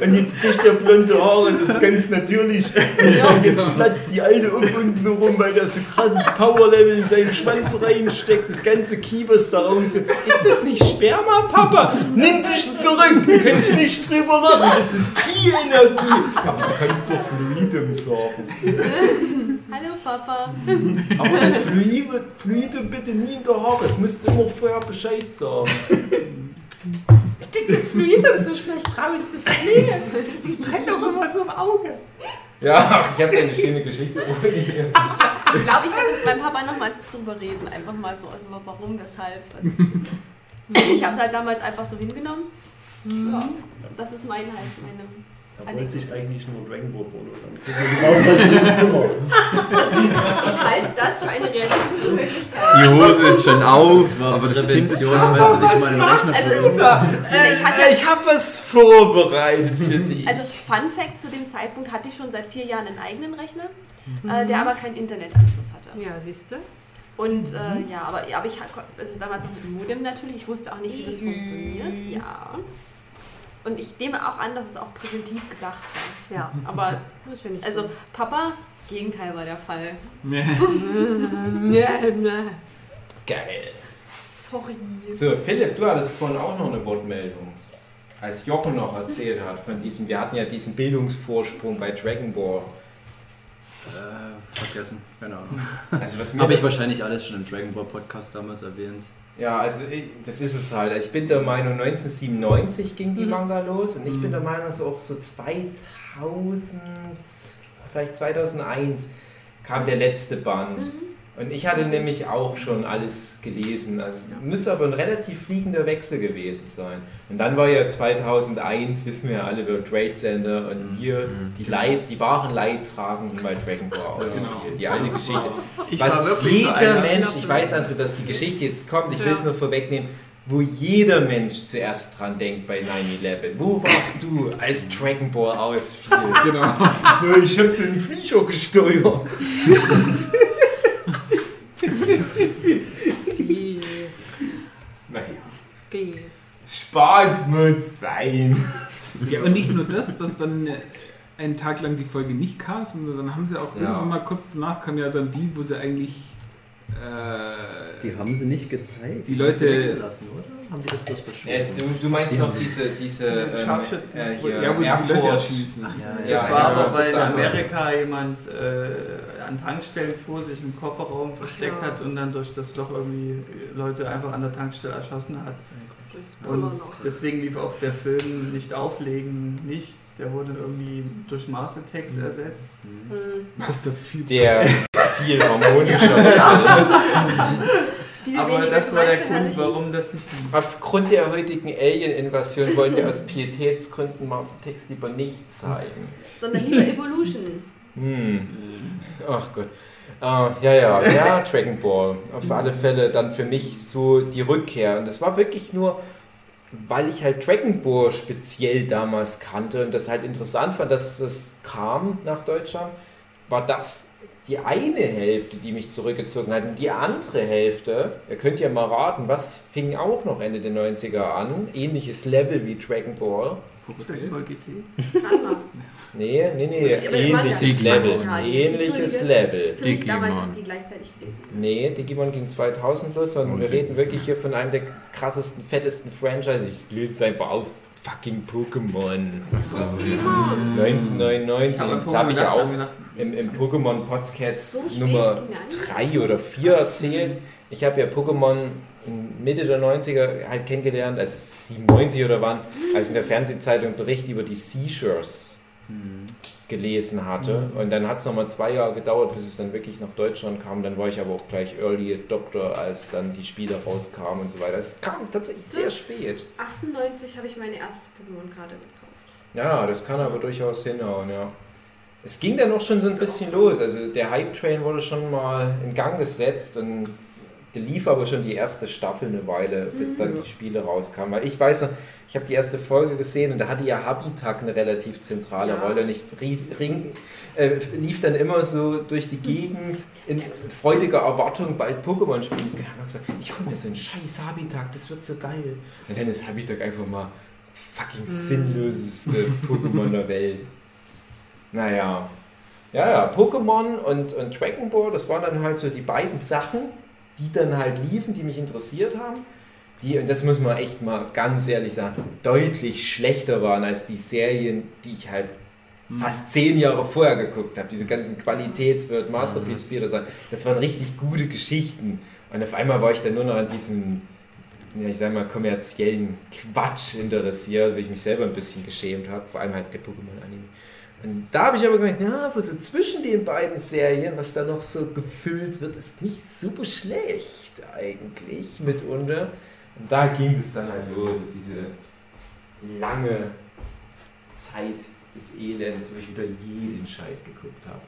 Und jetzt kriegt er blonde Haare, das ist ganz natürlich. Und jetzt platzt die alte um unten rum, weil da so krasses Powerlevel in seinen Schwanz reinsteckt, das ganze Kiebers da raus. Ist das nicht Sperma, Papa? Nimm dich zurück, du kannst nicht drüber lachen, das ist Ki-Energie. Aber du kannst doch Fluidum sagen.
Hallo Papa. [LAUGHS]
Aber das Fluide, Fluide bitte nie in der Haare. Es müsst immer vorher Bescheid sagen. Ich krieg das Fluidum so schlecht raus, das Fliege. Das brennt doch immer so im Auge. Ja, ach, ich habe eine schöne Geschichte.
Ich glaube, ich werde mit meinem Papa nochmal drüber reden. Einfach mal so, über warum, weshalb. [LAUGHS] Ich habe es halt damals einfach so hingenommen. Ja, das ist mein halt, meine
Er wollte sich eigentlich nur Dragon Ball Pornos angucken. [LAUGHS] Du warst halt Zimmer.
Ich halte das für eine realistische Möglichkeit.
Die Hose ist schon
war
aber das
Prävention, falls du dich mal in den Rechner
Also, ich hatte,
ich habe was vorbereitet für [LAUGHS] dich.
also Fun Fact, zu dem Zeitpunkt hatte ich schon seit vier Jahren einen eigenen Rechner, äh, der aber keinen Internetanschluss hatte.
Ja, siehst du?
Und äh, ja, aber, aber ich hatte also damals auch mit dem Modem natürlich, ich wusste auch nicht, wie das funktioniert. Ja. Und ich nehme auch an, dass es auch präventiv gedacht war.
Ja, [LAUGHS]
Aber
das finde ich.
also Papa, das Gegenteil war der Fall. [LAUGHS]
Nee.
Geil.
Sorry.
So, Philipp, du hattest vorhin auch noch eine Wortmeldung. Als Jochen noch erzählt hat von diesem, wir hatten ja diesen Bildungsvorsprung bei Dragon Ball.
Äh, vergessen, keine Ahnung.
Also was mir
Habe ich wahrscheinlich alles schon im Dragon Ball Podcast damals erwähnt.
Ja, also ich, das ist es halt. Ich bin der Meinung, 1997 ging die Manga los und ich bin der Meinung, so auch so 2000, vielleicht 2001 kam der letzte Band. Und ich hatte nämlich auch schon alles gelesen. Also müsste aber ein relativ fliegender Wechsel gewesen sein. Und dann war ja 2001, wissen wir ja alle, World Trade Center und hier die, Leid, die wahren Leidtragenden bei Dragon Ball ausfiel. Die alte Geschichte.
Ich
Was
so
jeder
einer.
Mensch, ich weiß, André, dass die Geschichte jetzt kommt, ich will es
Ja.
nur vorwegnehmen, wo jeder Mensch zuerst dran denkt bei 9-11. Wo warst du, als Dragon Ball ausfiel?
Genau. [LAUGHS]
Ja, ich hab so einen Flieger gesteuert. [LAUGHS] Naja,
Bs.
Spaß muss sein.
Ja, und nicht nur das, dass dann äh, einen Tag lang die Folge nicht kam, sondern dann haben sie auch
Ja.
irgendwann mal kurz danach kam ja dann die, wo sie eigentlich äh,
Die haben sie nicht gezeigt.
Die Leute-
oder? Haben die das bloß verschoben?
Äh, du, du meinst noch diese, diese ähm,
Scharfschützen.
äh, hier,
ja, wo sie
Air
die Leute
Force.
erschießen.
Ja,
Ja,
Das
ja,
war aber, weil in
war-
Amerika jemand äh, an Tankstellen vor sich im Kofferraum versteckt
ja.
hat und dann durch das Loch irgendwie Leute einfach an der Tankstelle erschossen hat. Und deswegen lief auch der Film nicht auflegen, nicht. Der wurde irgendwie durch Mastertext ersetzt.
Mhm.
Hm.
Was da viel
Der [LAUGHS] viel harmonischer. [LAUGHS]
Viel
Aber
weniger
das war der Grund, warum das nicht.
Aufgrund der heutigen Alien-Invasion wollen wir aus Pietätsgründen Mastertext lieber nicht zeigen.
Sondern lieber Evolution.
Hm. Ach Gott. Ah, ja, ja, ja, Dragon Ball. Auf alle Fälle dann für mich so die Rückkehr. Und das war wirklich nur, weil ich halt Dragon Ball speziell damals kannte und das halt interessant fand, dass es kam nach Deutschland, war das die eine Hälfte, die mich zurückgezogen hat. Und die andere Hälfte, ihr könnt ja mal raten, was fing auch noch Ende der 90er an? Ähnliches Level wie Dragon Ball.
Dragon Ball GT.
Nee, nee, nee, ähnliches Level.
Manga.
Ähnliches. Level.
Für mich
Digimon.
damals haben die gleichzeitig gelesen.
Nee, Digimon ging 2000 los und wir reden wirklich hier von einem der krassesten, fettesten Franchises. Ich löse es einfach auf. Fucking Pokémon. 1999.
Aber
das habe ich ja auch im, im Pokémon Podcast
So
Nummer
ging der
3 oder 4 erzählt. Ich habe ja Pokémon Mitte der 90er halt kennengelernt, also 97 oder wann, als in der Fernsehzeitung Bericht über die Seizures
Mhm.
Gelesen hatte. Und dann hat es nochmal zwei Jahre gedauert, bis es dann wirklich nach Deutschland kam. Dann war ich aber auch gleich Early Adopter, als dann die Spiele rauskamen und so weiter. Es kam tatsächlich sehr spät.
98 habe ich meine erste Pokémon-Karte gekauft.
Ja, das kann aber durchaus hinhauen, ja. Es ging dann auch schon so ein bisschen los. Also der Hype-Train wurde schon mal in Gang gesetzt und lief aber schon die erste Staffel eine Weile, bis dann die Spiele rauskamen. Weil ich weiß noch, ich habe die erste Folge gesehen und da hatte ja Habitat eine relativ zentrale
Ja.
Rolle und ich rief, ring, äh, lief dann immer so durch die Gegend in freudiger Erwartung, bald Pokémon spielen zu können. Ich habe gesagt, ich hole mir so einen scheiß Habitat, das wird so geil. Und dann ist Habitat einfach mal fucking sinnloseste [LAUGHS] Pokémon der Welt. Naja. Ja, ja, Pokémon und, und Dragon Ball, das waren dann halt so die beiden Sachen, die dann halt liefen, die mich interessiert haben. Die, und das muss man echt mal ganz ehrlich sagen, deutlich schlechter waren als die Serien, die ich halt fast zehn Jahre vorher geguckt habe. Diese ganzen Qualitätswert, Masterpiece 4, das, das waren richtig gute Geschichten. Und auf einmal war ich dann nur noch an diesem, ja, ich sag mal, kommerziellen Quatsch interessiert, weil ich mich selber ein bisschen geschämt habe, vor allem halt der Pokémon-Anime. Und da habe ich aber gemerkt, ja, aber so zwischen den beiden Serien, was da noch so gefüllt wird, ist nicht super schlecht eigentlich mitunter. Und da ging es dann halt los, so diese lange Zeit des Elends, wo ich wieder jeden Scheiß geguckt habe.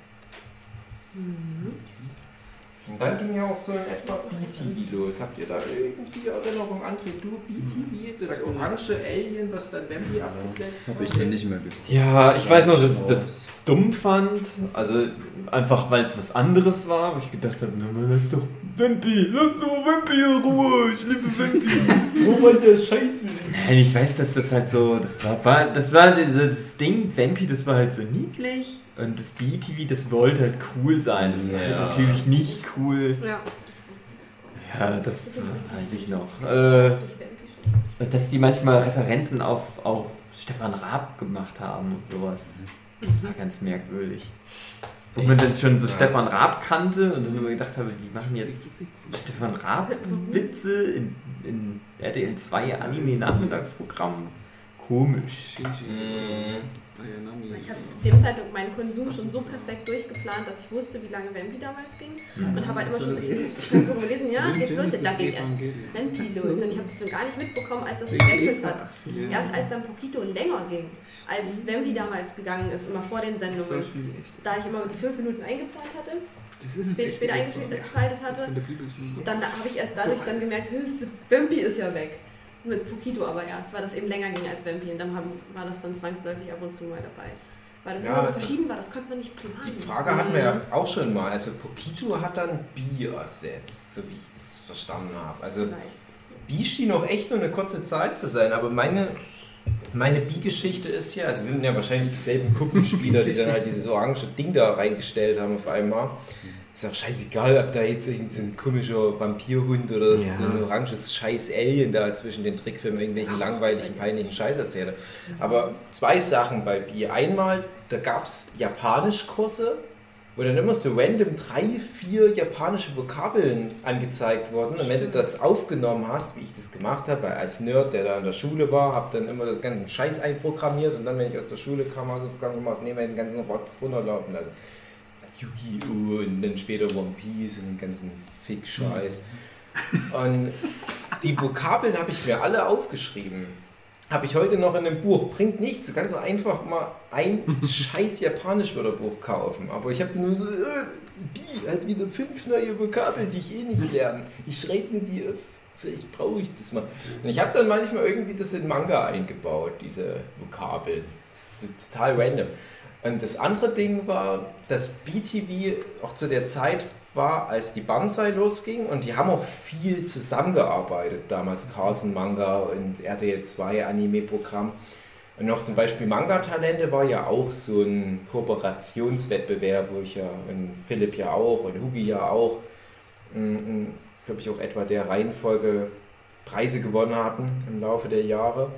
Und dann ging ja auch so in etwa BTV los. Habt ihr da irgendwie Erinnerung, André, du BTV, das orange Alien, was dann Bambi abgesetzt
Habe ich dann nicht mehr geguckt.
Ja, ich weiß noch, dass ich das dumm fand. Also einfach, weil es was anderes war, wo ich gedacht habe, na, man, lass doch Wimpi, lass doch Wimpi in Ruhe, ich liebe Wimpi. [LAUGHS]
Weil der scheiße ist.
Nein, ich weiß, dass das halt so, das war, war das war das Ding, Vampy, das war halt so niedlich und das BTV, das wollte halt cool sein. Das war halt
Ja.
natürlich nicht cool.
Ja.
Ja, das weiß ich noch. Äh, dass die manchmal Referenzen auf, auf Stefan Raab gemacht haben und sowas. Das war ganz merkwürdig. Wo man dann schon so Stefan Raab kannte und dann immer gedacht habe, die machen jetzt Stefan Raab-Witze in, in RTL 2 Anime-Nachmittagsprogramm. Komisch.
Mhm.
Ich hatte zu dem Zeitpunkt meinen Konsum schon so perfekt durchgeplant, dass ich wusste, wie lange Vampy damals ging.
Mhm.
Und habe halt immer schon Facebook gelesen, ja, geht's los, da geht erst Vampy los. Und ich habe das so gar nicht mitbekommen, als das gewechselt hat. Erst als dann Pokito länger ging, als Vampy damals gegangen ist, immer vor den Sendungen. Da ich immer die fünf Minuten eingeplant hatte, spä- später eingeschaltet hatte, dann habe ich erst dadurch dann gemerkt, "Hä, Vampy ist ja weg. Mit Pokito aber erst, weil das eben länger ging als Vampy. Und dann haben, war das dann zwangsläufig ab und zu mal dabei. Weil das
Ja,
immer so
das-
verschieden war, das konnte man nicht planen.
Die Frage hatten wir ja auch schon mal. Also Pokito hat dann Bi ersetzt, so wie ich das verstanden habe. Also
Vielleicht.
Bi schien auch echt nur eine kurze Zeit zu sein, aber meine, meine Bi-Geschichte ist ja, also es sind ja wahrscheinlich dieselben Puppenspieler, die dann halt dieses orange Ding da reingestellt haben auf einmal. Ist auch scheißegal, ob da jetzt so ein komischer Vampirhund oder
Ja.
so ein oranges scheiß Alien da zwischen den Trickfilmen irgendwelchen langweiligen, peinlichen Scheiß erzähle. Aber zwei Sachen bei Bi. Einmal, da gab es Japanischkurse, wo dann immer so random drei, vier japanische Vokabeln angezeigt wurden. Und wenn du das aufgenommen hast, wie ich das gemacht habe, weil als Nerd, der da in der Schule war, habe dann immer das ganzen Scheiß einprogrammiert und dann, wenn ich aus der Schule kam, Hausaufgaben gemacht, nehme den ganzen Rotz runterlaufen lassen. Yu-Gi-Oh! und dann später One Piece und den ganzen Fick-Scheiß. Und die Vokabeln habe ich mir alle aufgeschrieben. Habe ich heute noch in einem Buch. Bringt nichts. Du kannst doch einfach mal ein [LAUGHS] scheiß Japanisch-Wörterbuch kaufen. Aber ich habe nur so, äh, die hat wieder fünf neue Vokabeln, die ich eh nicht lerne. Ich schreibe mir die auf. Vielleicht brauche ich das mal. Und ich habe dann manchmal irgendwie das in Manga eingebaut, diese Vokabeln. Das ist total random. Und das andere Ding war, dass BTV auch zu der Zeit war, als die Banzai losging und die haben auch viel zusammengearbeitet, damals Carson Manga und RTL 2 Anime-Programm. Und noch zum Beispiel Manga-Talente war ja auch so ein Kooperationswettbewerb, wo ich ja, und Philipp ja auch und Hugi ja auch, glaube ich auch etwa der Reihenfolge Preise gewonnen hatten im Laufe der Jahre.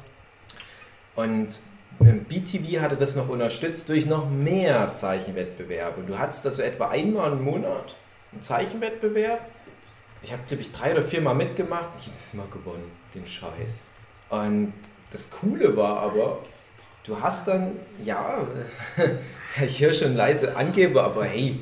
Und ähm, BTV hatte das noch unterstützt durch noch mehr Zeichenwettbewerbe. Und du hattest das so etwa einmal im Monat, einen Zeichenwettbewerb. Ich habe, glaube ich, drei oder vier Mal mitgemacht. Ich habe das mal gewonnen, den Scheiß. Und das Coole war aber, du hast dann, ja, [LAUGHS] ich höre schon leise Angebe, aber hey,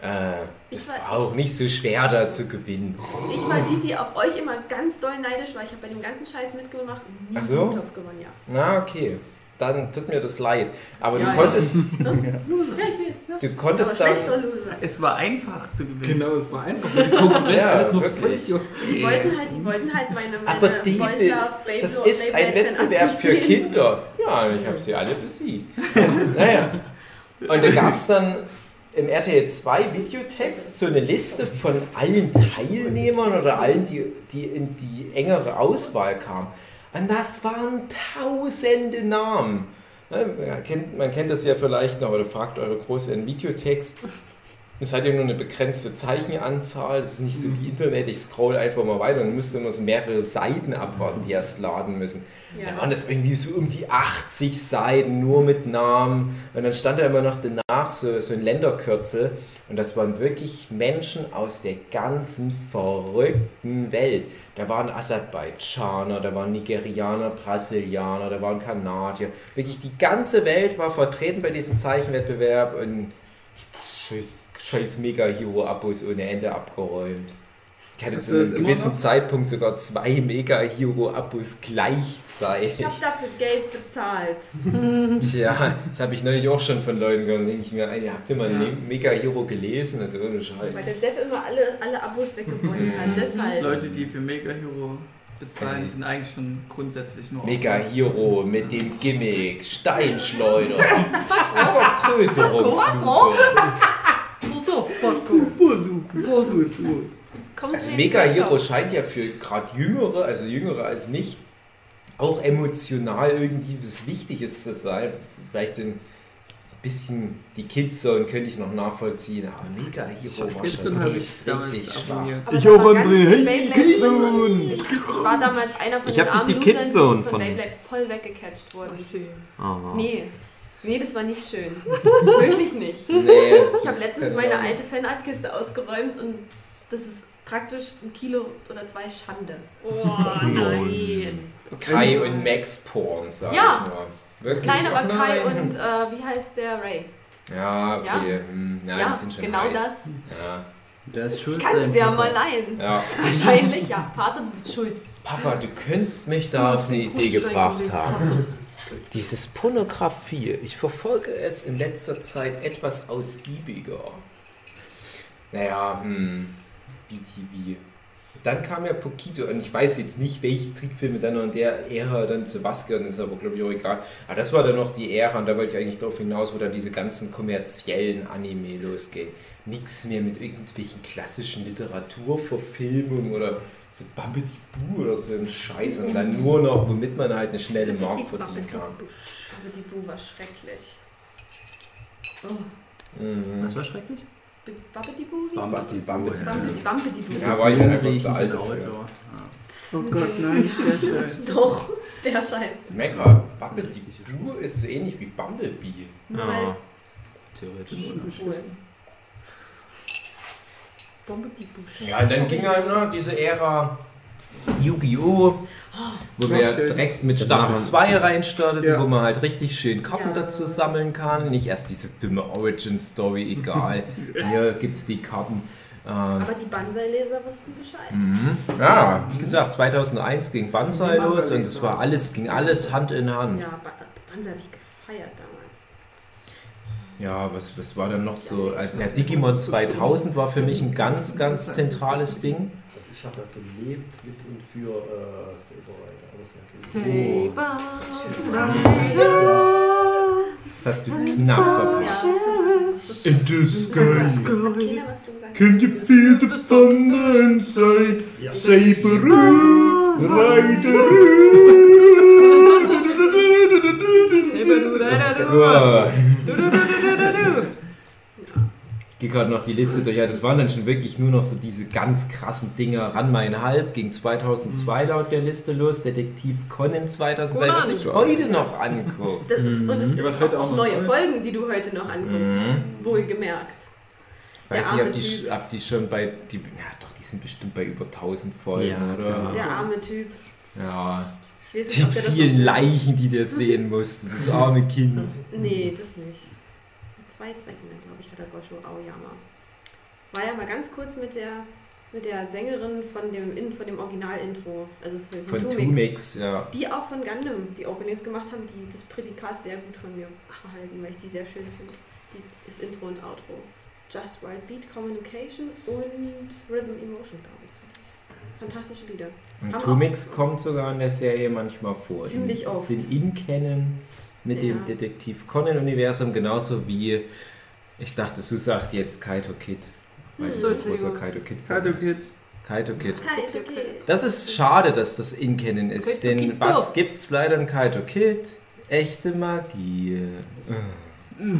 äh, das
war-
war auch nicht so schwer da zu gewinnen.
Ich war die, die auf euch immer ganz doll neidisch war. Ich habe bei dem ganzen Scheiß mitgemacht und nie
Ach so?
einen Topf gewonnen, ja.
Na, okay. Dann tut mir das leid. Aber
Ja,
du
ja.
konntest, [LAUGHS]
Ja, ich weiß, ne?
du konntest
Aber
da.
Es war einfach zu gewinnen.
Genau, es war einfach, die Konkurrenz
Ja,
alles noch
wirklich.
völlig
Die wollten halt, die wollten halt meine, meine
Aber David, das ist ein Wettbewerb für. Kinder. Ja, ich habe sie alle besiegt. [LAUGHS] naja. Und da gab es dann im RTL 2 Videotext so eine Liste von allen Teilnehmern oder allen, die, die in die engere Auswahl kamen. Und das waren tausende Namen. Ne, Man kennt, das ja vielleicht noch, oder fragt eure Großeltern Videotext. Es hat ja nur eine begrenzte Zeichenanzahl, das ist nicht so wie Internet, ich scroll einfach mal weiter und müsste immer so mehrere Seiten abwarten, die erst laden müssen. Dann waren
Ja.
das irgendwie so um die 80 Seiten, nur mit Namen. Und dann stand da immer noch danach so, so ein Länderkürzel. Und das waren wirklich Menschen aus der ganzen verrückten Welt. Da waren Aserbaidschaner, da waren Nigerianer, Brasilianer, da waren Kanadier. Wirklich die ganze Welt war vertreten bei diesem Zeichenwettbewerb und scheiß, scheiß Mega-Hero-Abos ohne Ende abgeräumt. Ich hatte
Hast
zu einem
immer
gewissen
noch?
Zeitpunkt sogar zwei Mega-Hero-Abos gleichzeitig.
Ich habe dafür Geld bezahlt. [LAUGHS]
Tja, das habe ich neulich auch schon von Leuten gehört. denke ich mir, ey, habt ihr mal einen Mega-Hero gelesen? Also ohne Scheiß.
Weil der Dev immer alle, alle Abos weggewonnen hat.
Mhm.
Deshalb.
Leute, die für Mega Hero bezahlen,
Also-
sind eigentlich schon grundsätzlich nur
Mega-Hero mit dem Gimmick, Steinschleuder, [LAUGHS] Vergrößerungslupe.
So, Bocco. Kommst
Also Mega-Hero
zur
scheint ja für gerade Jüngere, also Jüngere als mich, auch emotional irgendwie was Wichtiges zu sein. Vielleicht sind ein bisschen die Kids so und könnte ich noch nachvollziehen, aber Mega-Hero war
Gibson
schon echt richtig schwach.
Ich
war ganz
André.
drin. Ich, ich war damals einer von
Ich
den armen
die
Losern,
Kidzone
die von
von-
Beyblade voll weggecatcht wurden.
Oh.
Nee. Nee, das war nicht schön. [LAUGHS] Wirklich nicht.
Nee,
Ich habe letztens meine alte Fanartkiste ausgeräumt und das ist praktisch ein Kilo oder zwei Schande.
Oh nein.
Kai und Max Porn, sag
Ja.
ich mal. Wirklich?
Klein, aber
Ach,
Kai
nein.
und äh, wie heißt der Ray?
Ja, okay. hm, Ja,
ja,
die sind schon
genau
heiß.
das.
Ja.
Der ist schuld.
Ich kann es ja
Papa.
mal leihen.
ja.
Wahrscheinlich, ja. Vater, du bist schuld.
Papa, du könntest mich da auf eine Idee gebracht haben. Dieses Pornografie, ich verfolge es in letzter Zeit etwas ausgiebiger. Naja, hm, BTV. Dann kam ja Pokito und ich weiß jetzt nicht, welche Trickfilme dann noch in der Ära dann zu was gehören, das ist aber glaube ich auch egal. Aber das war dann noch die Ära und da wollte ich eigentlich darauf hinaus, wo dann diese ganzen kommerziellen Anime losgehen. Nichts mehr mit irgendwelchen klassischen Literaturverfilmungen oder so Bambidi Boo oder so ein Scheiß und dann nur noch, womit man halt eine schnelle Mark verdienen kann.
Aber die Bu war schrecklich. Oh,
Mhm.
Was war schrecklich?
Babbidi-Bu hieß. Bampidi, Bampidi-Bu.
Ja, war ich dann einfach zu alt dafür.
Oh Gott, nein, der [LAUGHS] Scheiß.
Doch, der Scheiß.
Mega, Bambidi Boo ist so ähnlich wie Bumblebee.
Ja.
Theoretisch.
cool. Bampidi-Bu.
Ja, dann ging halt ne, diese Ära Yu-Gi-Oh! Wo wir
schön.
direkt mit Staffel 2 reinstarteten,
Ja.
wo man halt richtig schön Karten
Ja.
dazu sammeln kann. Nicht erst diese dumme Origin-Story, [LAUGHS] egal. Hier gibt's die Karten. Ähm,
Aber die Banzai-Leser wussten Bescheid.
mhm. Ja, wie gesagt, 2001 ging Banzai los und es war alles, ging alles Hand in Hand.
Ja, ba Banzai habe ich gefeiert damals.
Ja, was, was war dann noch so? Also der Digimon 2000 war für mich ein ganz, ganz zentrales Ding.
Ich habe er ja gelebt mit und für äh, Saber Rider. Aber es ist ja kein-
Saber
Das hast du knapp verpasst.
In the sky,
hat keiner was
can you feel the thunder inside?
Ja.
Saber Rider.
Ich gehe gerade noch die Liste durch. Ja, das waren dann schon wirklich nur noch so diese ganz krassen Dinger. Ranmeinhalb ging 2002 laut der Liste los. Detektiv Conan 2002, was ich heute noch angucke.
Das ist, und es
Ja,
ist
heute
auch
auch
neue. Folgen, die du heute noch anguckst.
Mhm.
Wohlgemerkt.
Weiß nicht,
arme
ob die, ob die schon bei. Die, ja, doch, die sind bestimmt bei über 1000 Folgen,
Ja,
oder?
klar.
Der arme Typ.
Ja,
Ich nicht,
die vielen Leichen, die der sehen musste. Das arme Kind.
Nee, das nicht. Zwei, zwei Kinder, glaube ich, hat der Gosho Aoyama. War ja mal ganz kurz mit der, mit der Sängerin von dem, von dem Original-Intro, also von,
Von
Tumix.
Ja.
Die auch von Gundam, die Openings gemacht haben, die das Prädikat sehr gut von mir erhalten, weil ich die sehr schön finde. Das Intro und Outro. Just Right Beat Communication und Rhythm Emotion, glaube ich. Fantastische Lieder.
Und Tumix kommt sogar in der Serie manchmal vor.
Ziemlich oft.
sind in Canon mit
Ja.
dem Detektiv Conan-Universum, genauso wie, ich dachte, Su sagt jetzt Kaito Kid. Weil
Hm.
ich so ein großer Kaito Kid
Kaito. Kid.
Kaito Kid.
Okay, okay.
Das ist schade, dass das in Canon ist,
Kaito
denn
Kid.
was gibt's leider in Kaito Kid? Echte Magie. [LAUGHS]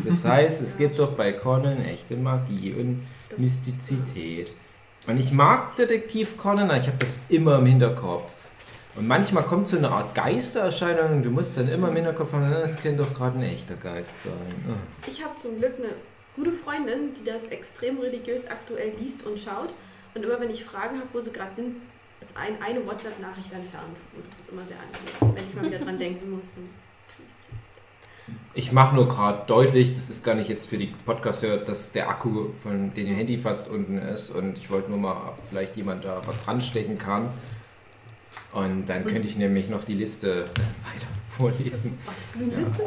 Das heißt, es gibt doch bei Conan echte Magie und Mystizität. Und ich mag Detektiv Conan, aber ich habe das immer im Hinterkopf. Und manchmal kommt so eine Art Geistererscheinung und du musst dann immer im Hinterkopf haben, das könnte doch gerade ein echter Geist sein.
Ich habe zum Glück eine gute Freundin, die das extrem religiös aktuell liest und schaut. Und immer wenn ich Fragen habe, wo sie gerade sind, ist ein, eine WhatsApp-Nachricht entfernt. Und das ist immer sehr angenehm, wenn ich mal wieder dran denken muss.
Ich mache nur gerade deutlich, das ist gar nicht jetzt für die Podcaster, dass der Akku von dem Handy fast unten ist und ich wollte nur mal, ob vielleicht jemand da was ranstecken kann. Und dann könnte ich nämlich noch die Liste weiter [LAUGHS] vorlesen.
Was für eine Liste?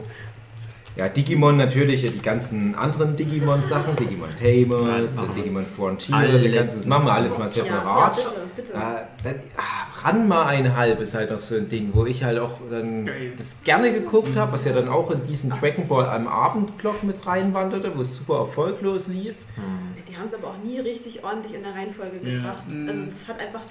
Ja, Digimon natürlich, die ganzen anderen Digimon-Sachen, Digimon Tamers,
Ja,
Digimon Frontier,
alles.
die ganzen, das machen wir alles mal
Ja, ja,
separat.
bitte, bitte.
Äh, dann, ah, Ranma einhalb ist halt noch so ein Ding, wo ich halt auch dann das gerne geguckt habe, was ja dann auch in diesen Dragon Ball am Abendblock mit reinwanderte, wo es super erfolglos lief.
Die haben es aber auch nie richtig ordentlich in der Reihenfolge
Ja.
gebracht.
Mhm.
Also das hat einfach.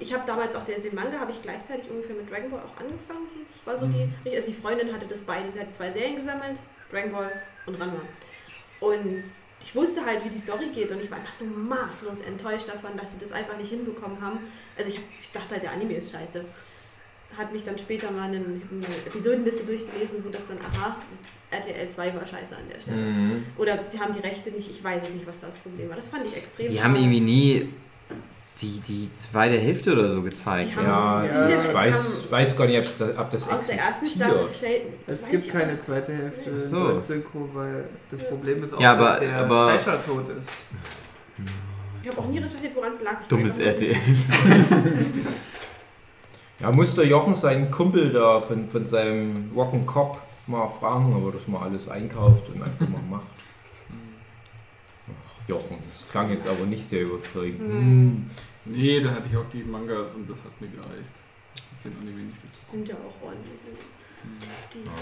Ich habe damals auch den, den Manga habe ich gleichzeitig ungefähr mit Dragon Ball auch angefangen. Das war so die. Also die Freundin hatte das beide. Sie hat zwei Serien gesammelt, Dragon Ball und Ranma. Und ich wusste halt, wie die Story geht und ich war einfach so maßlos enttäuscht davon, dass sie das einfach nicht hinbekommen haben. Also ich, hab, ich dachte halt, der Anime ist scheiße. Hat mich dann später mal eine, eine Episodenliste durchgelesen, wo das dann, aha, RTL 2 war scheiße an der Stelle.
Mhm.
Oder die haben die Rechte nicht, ich weiß es nicht, was das Problem war. Das fand ich extrem
Die
schade.
haben irgendwie nie die, die zweite Hälfte oder so gezeigt.
Ja,
Ja,
ich weiß, weiß gar nicht, ob's da, ob das
Aus der ersten
existiert.
fällt.
Es gibt keine zweite Hälfte in
So.
Deutsch-Synchro, weil das Problem ist auch,
Ja, aber-
dass der
aber-
Sprecher tot ist.
Ich habe auch nie recherchiert, woran es lag. Ich
Dummes. [LAUGHS] RTL.
Ja, musste Jochen seinen Kumpel da von, von seinem Rock'n Cop mal fragen, ob er das mal alles einkauft und einfach mal macht. Jochen, das klang jetzt aber nicht sehr überzeugend.
Hm.
Nee, da hatte ich auch die Mangas und das hat mir gereicht. Ich kenne Anime nicht
Die
dazu.
sind ja auch ordentlich. Die,
Ja,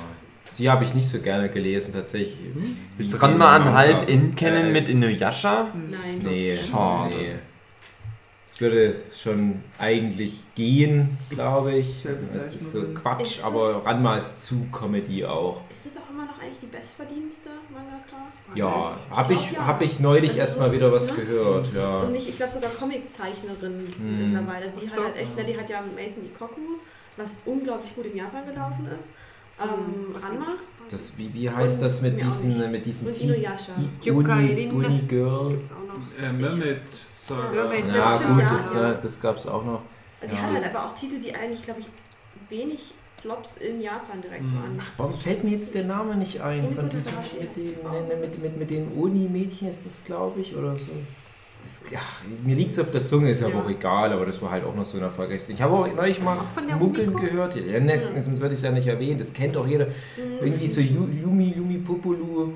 Die habe ich nicht so gerne gelesen, tatsächlich. Wie
Ist
den
Ranma an halb in kennen
Äh,
mit Inuyasha?
nein.
Nee,
Schade.
Nee. Es würde schon eigentlich gehen, glaube ich. Es ist so Quatsch,
Ist
aber Ranma ist zu Comedy auch.
Ist das auch immer noch eigentlich die bestverdienste Mangaka?
Ja,
Ich
habe ich,
ja.
hab ich neulich
Also
erstmal
so,
wieder was
ne?
gehört. Ja.
Und nicht, ich glaube sogar Comiczeichnerin
Hm.
mittlerweile. Die,
Ach
hat
so.
halt echt, na, die hat ja Mason Ikoku, was unglaublich gut in Japan gelaufen ist. Ähm, Ranma
Das, wie, wie heißt das mit diesen, mit diesen
und Inuyasha.
Uni. Uni Girl?
Gibt's auch noch.
Äh, Mermaid
Mermaid
Ja, gut, das,
ja.
äh, das gab es auch noch.
Also die
Ja.
hat halt aber auch Titel, die eigentlich, glaube ich, wenig Flops in Japan direkt
Mhm.
waren.
Warum fällt mir jetzt der Name nicht ein? Von diesem, mit, den, ne, mit, mit, mit den Uni-Mädchen ist das, glaube ich, oder so. Das, ja, mir liegt es auf der Zunge, ist aber
Ja.
auch egal, aber das war halt auch noch so ein Ding. Ich habe auch neulich mal
Auch von der
Munkeln
Umiko?
gehört. Ja, ne,
Mhm.
Sonst würde ich es ja nicht erwähnen, das kennt doch jeder.
Mhm.
Irgendwie so Ju- Lumi, Lumi, Pupulu. Ju, Lu,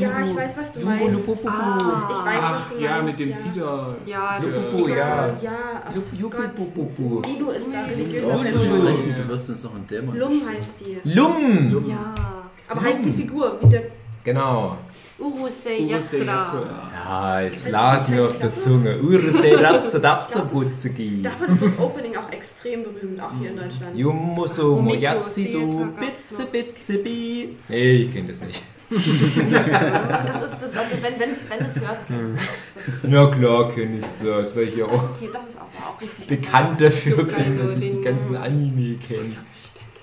Ja, ich weiß, was du meinst.
Ah.
Ich weiß, was du
ja,
meinst.
mit dem
ja.
Tiger.
Ja,
Lupu,
das
Pupu,
ist
ja.
Ja,
Ju- Ju-
Gott.
Pupupu.
Dino ist da religiöser.
Lulu.
Du wirst uns noch Dämon
Lum heißt die.
Lum!
Ja.
Aber heißt die Figur wie der
Genau.
Urusei
Urusei
Yatsura.
Ja, es lag mir auf der? Zunge. Datze
Ich glaub,
Butzegi.
Davon ist das Opening auch extrem berühmt, auch hier in Deutschland.
Yumuso
Rumiko
Moyatsi du Bitze. Bitze Bi. Nee, ich kenne das nicht.
Das ist, wenn, wenn, wenn du es hörst, kennst du es. Das
Na klar kenne ich das, weil ich ja
das
auch
ist, hier, das ist aber auch richtig
bekannt dafür bin, dass ich die ganzen. Anime kenne.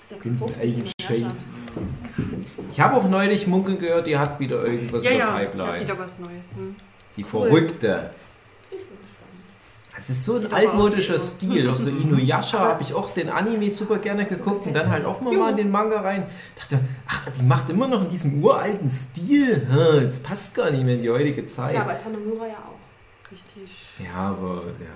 56
eigenen
in der Herrschaft.
Scheiß. Ich habe auch neulich Munkeln gehört, die hat wieder irgendwas
Ja,
in der
ja,
Pipeline.
wieder was Neues. Hm.
Die
Cool.
Verrückte. Es ist so ein altmodischer Stil. Auch so Inuyasha [LAUGHS] habe ich auch den Anime super gerne geguckt und dann halt auch mal, mal in den Manga rein. Dachte, ach, die macht immer noch in diesem uralten Stil. Das passt gar nicht mehr in die heutige Zeit.
Ja, aber Tanemura ja auch.
Richtig.
Ja, aber ja.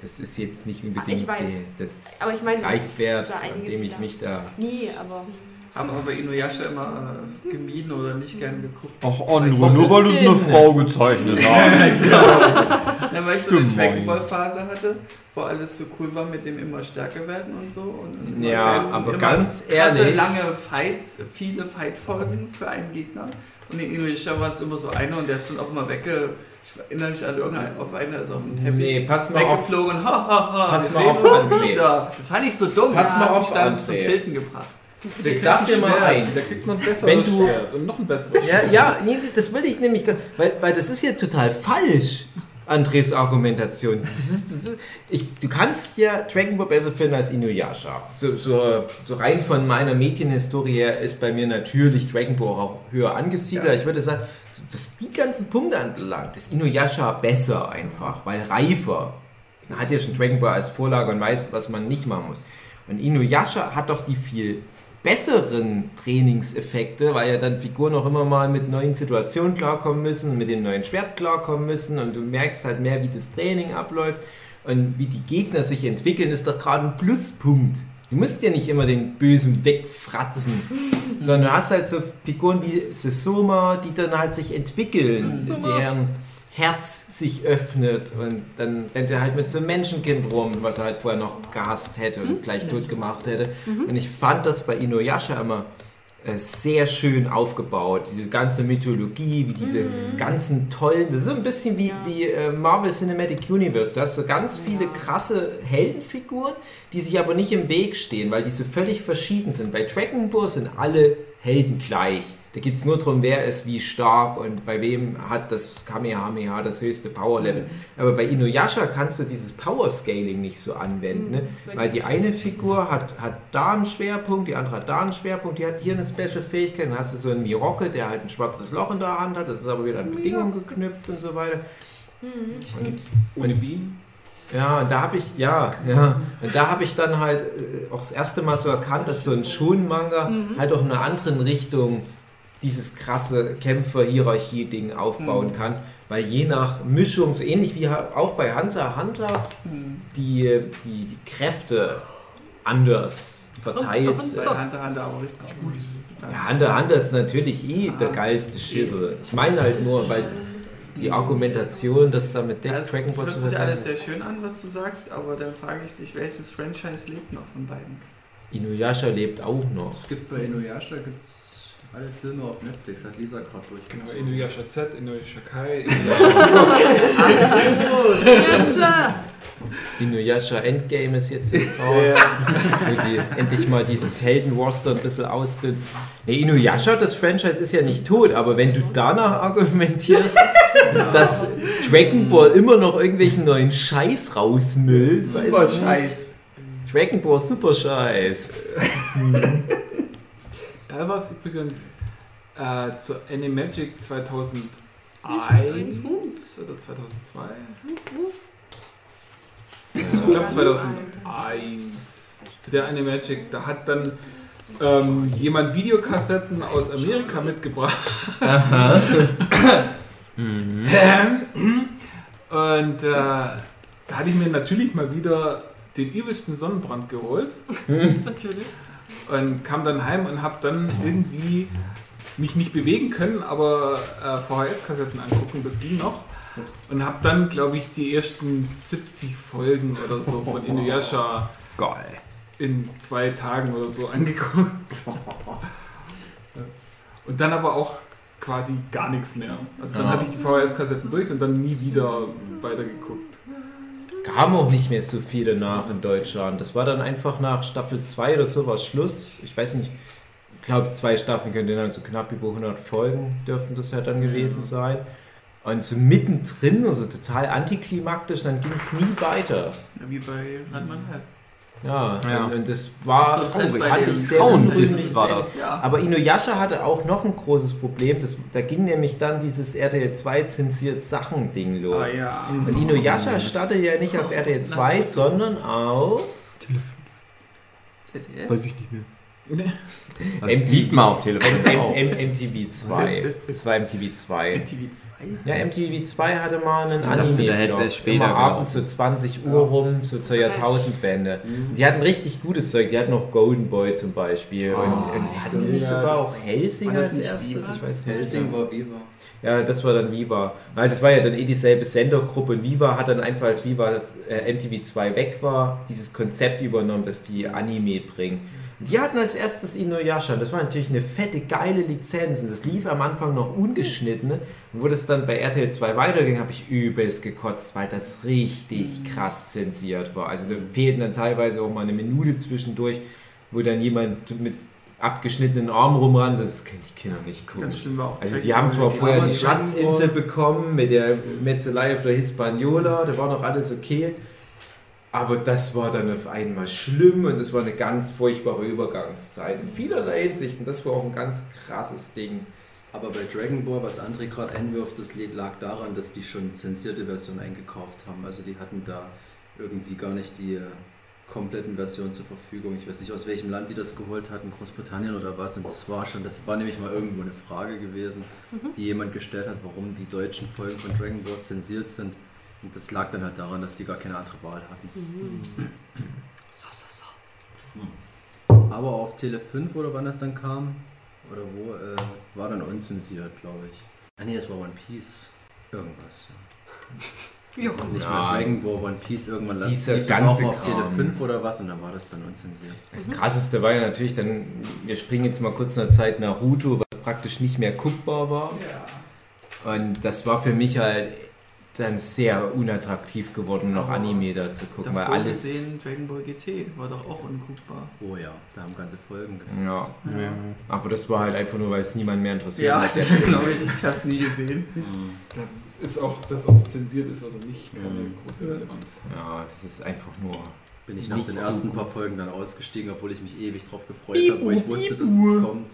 Das ist jetzt nicht unbedingt
Ich weiß.
die, das
Aber ich meine,
Reichswert,
da
an dem ich mich da.
Nie, aber.
Haben aber Inuyasha immer äh, gemieden oder nicht gern geguckt.
Ach, Andro, nur weil du es eine Frau gezeichnet hast. [LAUGHS]
Ja, weil ich so eine. Dragon Ball Phase hatte, wo alles so cool war mit dem immer stärker werden und so. Und
Ja,
werden
aber
immer
ganz
krasse,
ehrlich-
lange Fights, viele Fight-Folgen für einen Gegner. Und in Inuyasha war es immer so einer und der ist dann auch immer wegge... Ich erinnere mich an irgendeinen, auf einer ist auf dem Teppich
Nee, pass mal auf.
weggeflogen. Ha, ha, ha,
Pass
wir
mal
sehen
auf,
uns
André.
wieder. Das fand ich so dumm.
Pass
das
mal auf,
mich dann
André.
zum Tilten gebracht.
Ich sag dir mal
Da
eins.
kriegt man ein besseres
Wenn du-
und noch ein besseres
Ja, ja, nee, das will ich nämlich, weil, weil das ist ja total falsch, Andres Argumentation. Das ist, das ist, ich, du kannst ja Dragon Ball besser finden als Inuyasha. So, so, so rein von meiner Medienhistorie her ist bei mir natürlich Dragon Ball auch höher angesiedelt.
Ja.
Ich würde sagen, was die ganzen Punkte anbelangt, ist Inuyasha besser einfach, weil reifer. Man hat ja schon Dragon Ball als Vorlage und weiß, was man nicht machen muss. Und Inuyasha hat doch die viel besseren Trainingseffekte, weil ja dann Figuren auch immer mal mit neuen Situationen klarkommen müssen, mit dem neuen Schwert klarkommen müssen und du merkst halt mehr, wie das Training abläuft und wie die Gegner sich entwickeln, ist doch gerade ein Pluspunkt. Du musst ja nicht immer den Bösen wegfratzen, sondern du hast halt so Figuren wie Sesoma, die dann halt sich entwickeln, deren Herz sich öffnet und dann rennt er halt mit so einem Menschenkind rum, was er halt vorher noch gehasst hätte und gleich tot gemacht hätte. Und ich fand das bei Inuyasha immer äh, sehr schön aufgebaut. Diese ganze Mythologie, wie diese ganzen tollen, das ist so ein bisschen wie, wie äh, Marvel Cinematic Universe. Du hast so ganz viele krasse Heldenfiguren, die sich aber nicht im Weg stehen, weil die so völlig verschieden sind. Bei Dragon Ball sind alle Helden gleich. Da geht es nur darum, wer ist wie stark und bei wem hat das Kamehameha das höchste Power-Level. Aber bei Inuyasha kannst du dieses Power-Scaling nicht so anwenden, ne? weil die eine Figur hat, hat da einen Schwerpunkt, die andere hat da einen Schwerpunkt, die hat hier eine Special-Fähigkeit, dann hast du so einen Miroke, der halt ein schwarzes Loch in der Hand hat, das ist aber wieder an Bedingungen geknüpft und so weiter.
Ohne Beam.
Ja, und da habe ich, ja, ja, und da habe ich dann halt äh, auch das erste Mal so erkannt, dass so ein Shonen-Manga halt auch in einer anderen Richtung dieses krasse Kämpfer-Hierarchie-Ding aufbauen kann, weil je nach Mischung, so ähnlich wie auch bei Hunter x Hunter, die, die, die Kräfte anders verteilt sind.
Bei Hunter Hunter aber richtig gut.
Ja, Hunter x Hunter ist natürlich eh der geilste Schissel. Ich meine halt nur, weil die Argumentation, dass da mit Deck
Das
Dragon Ball
hört
zu
sich alles sehr schön an, was du sagst, aber dann frage ich dich, welches Franchise lebt noch von beiden?
Inuyasha lebt auch noch.
Es gibt bei Inuyasha gibt's alle Filme auf Netflix, hat Lisa gerade
Genau,
durchgezogen.
Inuyasha Z, Inuyasha Kai,
Jascha! [LAUGHS]
Inuyasha [LAUGHS] Endgame ist jetzt erst raus. Wo die endlich mal dieses Helden-Roster ein bisschen ausdünnen. Nee, Inuyasha, das Franchise ist ja nicht tot, aber wenn du danach argumentierst, [LAUGHS] dass Dragon Ball immer noch irgendwelchen neuen Scheiß rausmüllt, weiß
Super
ich nicht.
Scheiß.
Dragon Ball Super Scheiß. [LAUGHS]
Da war es übrigens äh, zur Animagic 2001 oder 2002. Ich glaube 2001. Zu der Animagic, da hat dann ähm, jemand Videokassetten aus Amerika mitgebracht. [LAUGHS] Und äh, da hatte ich mir natürlich mal wieder den übelsten Sonnenbrand geholt.
Natürlich.
und kam dann heim und habe dann irgendwie mich nicht bewegen können, aber äh, VHS-Kassetten angucken, das ging noch. Und habe dann, glaube ich, die ersten 70 Folgen oder so von Inuyasha [LAUGHS]
Geil.
in zwei Tagen oder so angeguckt. Und dann aber auch quasi gar nichts mehr. Also dann
Ja.
hatte ich die VHS-Kassetten durch und dann nie wieder weitergeguckt.
Kam auch nicht mehr so viel danach in Deutschland. Das war dann einfach nach Staffel 2 oder so war Schluss. Ich weiß nicht, ich glaube zwei Staffeln können dann so knapp über 100 Folgen dürften das ja dann gewesen sein. Und so mittendrin, also total antiklimaktisch, dann ging es nie weiter.
Wie bei Radmann Halb.
Ja,
Ja.
Und, und das war,
Das doch
oh, hatte ich sehr unrühmliches
war das.
Ja.
Aber Inuyasha hatte auch noch ein großes Problem. Das, da ging nämlich dann dieses RTL 2 zensiert Sachen-Ding los.
Ah ja.
Und Inuyasha startet ja nicht auf RTL 2, sondern auf
ZDF?
Weiß ich nicht mehr. Lief mal auf Telefon.
M M MTV 2. Das war MTV 2.
MTV 2?
Ja, MTV 2 hatte mal einen
dachte,
Anime.
der hätte es später
Immer abends so 20 Uhr rum, so zur Jahrtausendwende. Die hatten richtig gutes Zeug. Die hatten noch Golden Boy zum Beispiel. und, und hatten die nicht
ja,
sogar
das-
auch Helsing als
nicht
erstes?
Viva?
Ich weiß nicht.
Helsing war Viva.
Ja, das war dann Viva. Weil das war ja dann eh dieselbe Sendergruppe und Viva hat dann einfach, als Viva äh, MTV 2 weg war, dieses Konzept übernommen, dass die Anime bringen. Die hatten als erstes Inuyasha. Das war natürlich eine fette, geile Lizenz. Und das lief am Anfang noch ungeschnitten. Und wo das dann bei RTL 2 weiterging, habe ich übelst gekotzt, weil das richtig krass zensiert war. Also da fehlten dann teilweise auch mal eine Minute zwischendurch, wo dann jemand mit abgeschnittenen Arm rumran. Das können die Kinder nicht gucken.
Ganz schlimm auch.
Also die haben zwar
Dragon
vorher die Schatzinsel bekommen mit der Metzelei auf der Hispaniola, da war noch alles okay. Aber das war dann auf einmal schlimm und das war eine ganz furchtbare Übergangszeit in vielerlei Hinsichten. Das war auch ein ganz krasses Ding.
Aber bei Dragon Ball, was André gerade einwirft, das lag daran, dass die schon zensierte Version eingekauft haben. Also die hatten da irgendwie gar nicht die, kompletten Version zur Verfügung. Ich weiß nicht, aus welchem Land die das geholt hatten, Großbritannien oder was. Und das war schon, das war nämlich mal irgendwo eine Frage gewesen, die jemand gestellt hat, warum die deutschen Folgen von Dragon Ball zensiert sind. Und das lag dann halt daran, dass die gar keine andere Wahl hatten. Aber auf Tele 5 oder wann das dann kam, oder wo, äh, war dann unzensiert, glaube ich. Ah nee, das war One Piece. Irgendwas. Ja. [LAUGHS] Das ist nicht mehr
Ja.
Dragon Ball, One Piece irgendwann
Dieser ganze
auch auf Tele
Kram.
5 oder was und dann war das dann unzensiert.
Das krasseste war ja natürlich dann, wir springen jetzt mal kurz in der Zeit Naruto, was praktisch nicht mehr guckbar war. Und das war für mich halt dann sehr unattraktiv geworden, noch Anime da zu gucken, weil alles.
gesehen, Dragon Ball GT war doch auch unguckbar.
Oh ja, da haben ganze Folgen gefehlt.
Ja, aber das war halt einfach nur, weil es niemand mehr interessiert.
Ja, das
ja
glaube ich. Ich habe es nie gesehen.
Da ist auch, dass ob es zensiert ist oder nicht, keine
Mhm.
große Relevanz.
Ja, das ist einfach nur.
Bin ich nach
Nicht
den
so
ersten
gut.
paar Folgen dann ausgestiegen, obwohl ich mich ewig drauf gefreut habe, wo ich wusste, dass es kommt.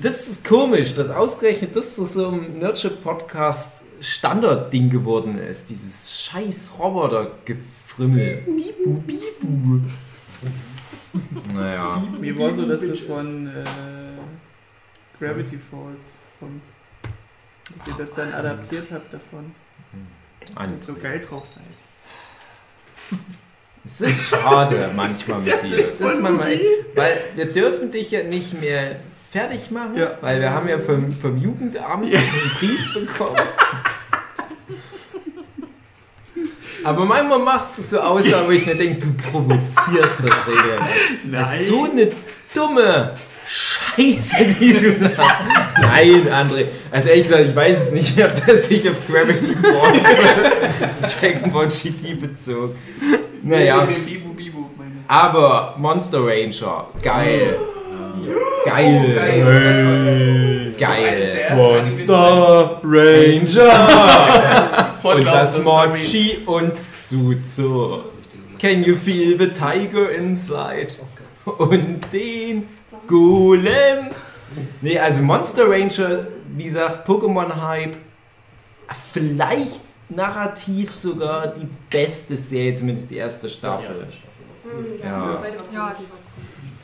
Das ist komisch, dass ausgerechnet das zu so einem Nerdship-Podcast Standardding geworden ist. Dieses scheiß Roboter-Gefrimmel. Bibu, Bibu. Naja.
Mir war so, dass das von äh, Gravity Falls kommt. Dass ihr das dann adaptiert habt davon. Und so geil drauf seid.
Es ist schade manchmal mit dir. [LAUGHS] Es ist manchmal, weil wir dürfen dich ja nicht mehr fertig machen,
Ja.
weil wir haben ja vom, vom Jugendamt einen Brief bekommen. Aber manchmal machst du so Aussagen, wo ich mir denke, du provozierst das regelrecht. Das ist so eine dumme Scheiße, die du da. Nein, André. Also ehrlich gesagt, ich weiß es nicht, ob das sich auf Gravity Force oder Dragon Ball GT bezog. Naja. Aber Monster Ranger, geil. Geil.
geil.
Geil.
Monster
Ranger. [LAUGHS]
Voll
Und das. Mochi und Xuzo. Can you feel the tiger inside? Und den Golem. Nee, also Monster Ranger, wie gesagt, Pokémon-Hype. Vielleicht narrativ sogar die beste Serie, zumindest die erste Staffel. Ja.
Zweite war
Ja, die war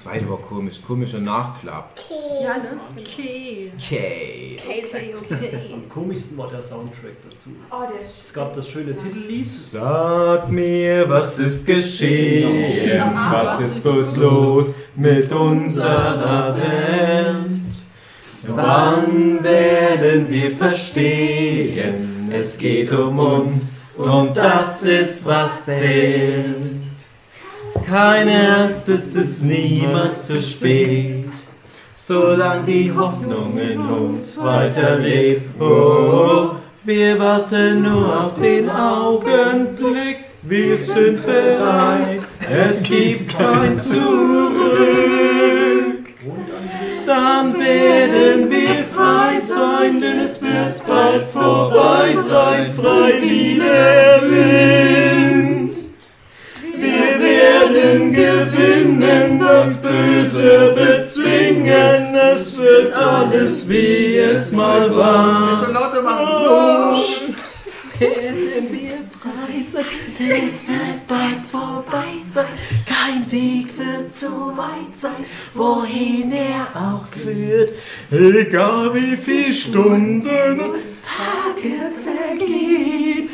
Zweite war komisch, komischer Nachklapp.
Ja, ne?
okay.
Okay.
Okay, okay.
Am komischsten war der Soundtrack dazu.
Oh, der ist
Es gab das schöne Titellied.
Sag mir, was ist geschehen?
Ja,
Was ist bloß los mit unserer Welt? Wann werden wir verstehen? Es geht um uns und das ist, was zählt. Keine Angst, es ist niemals zu spät. Solange die Hoffnung in uns weiterlebt. Oh, wir warten nur auf den Augenblick. Wir sind bereit. Es gibt kein Zurück. Dann werden wir frei sein, denn es wird bald vorbei sein, frei wie der Wind. Wir werden gewinnen, das Böse bezwingen, es wird alles wie es mal
So
war.
lauter machen.
Werden wir frei sein, es wird bald vorbei sein. Kein Weg wird so weit sein, wohin er auch führt. Egal wie viele Stunden und Tage vergehen,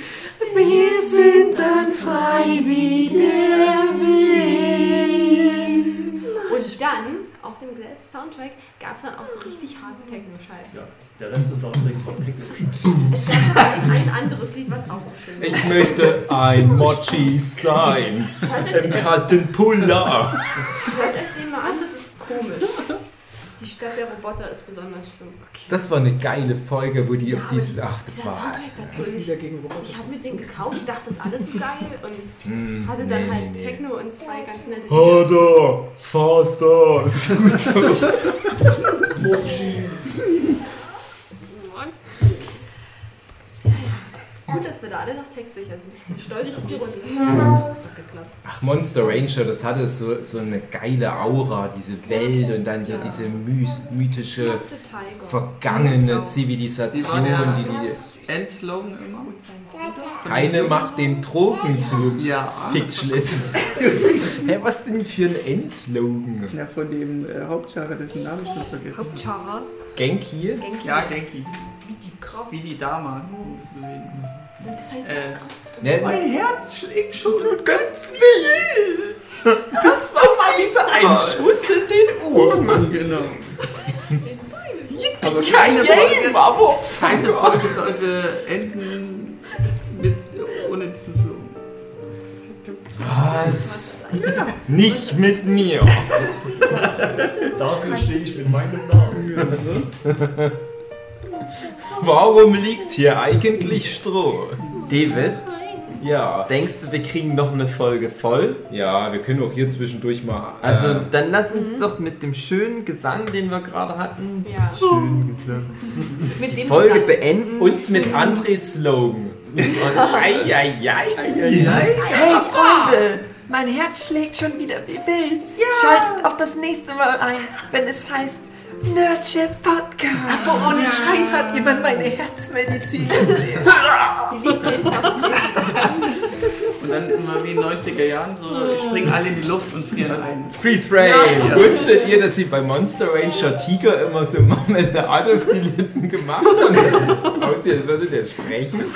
wir sind
dem Soundtrack, gab es dann auch so richtig harten Techno-Scheiß.
Ja, der Rest des Soundtracks war Techno. [LAUGHS]
Es gab ein, anderes Lied, was auch so schön war.
Ich möchte ein Mochi sein. Im
den,
kalten Puller.
hört euch den mal an, das ist komisch. Die Stadt der Roboter ist besonders schlimm.
Das war eine geile Folge, wo die
Ja,
auf dieses. Ach, das war.
Soundtrack dazu.
Ist
ich ich habe mir den gekauft, dachte, das ist alles so [LAUGHS] geil und
Hm,
hatte dann
nee,
halt
nee, nee.
Techno und zwei ganz nette
Harder, faster, [LAUGHS] [LAUGHS]
gut, dass wir da alle noch textsicher sind. Ich bin stolz auf die Runde.
Ach, Monster Ranger, das hatte so, so eine geile Aura, diese Welt und dann so diese my mythische, vergangene Zivilisation, die die.
Endslogan immer.
Keine macht den Drogen, du
Ja.
Fickschlitz. [LAUGHS] Hä, was denn für ein Endslogan?
Ja, von dem äh, Hauptscharre, dessen Namen ich schon vergessen habe.
Hauptscharre.
Genki?
Genki.
Ja, Genki.
Wie die Kraft.
Wie die Dama. Oh, so wie-
Das heißt
Äh,
Kraft.
Ne,
Mein Herz schlägt schon ganz wild.
das war mal wieder ein Schuss in den Ofen.
Genau.
Aber
keine Folge- Folge sollte enden mit ohne diesen Slogan.
Was? Nicht mit mir.
Dafür stehe ich mit meinem Namen.
Warum liegt hier eigentlich Stroh?
David,
Ja.
denkst du, wir kriegen noch eine Folge voll?
Ja, wir können auch hier zwischendurch mal.
Also
äh,
dann lass uns doch mit dem schönen Gesang, den wir gerade hatten,
Ja.
schönen Gesang, [LAUGHS]
Mit
die
dem
Folge
Gesang.
beenden.
und mit Andres Slogan. Eieiei.
Hey Freunde, mein Herz schlägt schon wieder wie wild. Schaltet auch das nächste Mal ein, wenn es heißt Nerdship Podcast.
Aber ohne Scheiß hat jemand meine Herzmedizin gesehen. [LAUGHS]
Die liegt hinten auf.
Und dann immer wie in den 90er Jahren so, springen alle in die Luft und frieren ein.
Freeze Frame. Wusstet ihr, dass sie bei Monster Ranger Tiger immer so Marmelade auf die Lippen gemacht haben? Das aussieht, als würde der sprechen. [LAUGHS]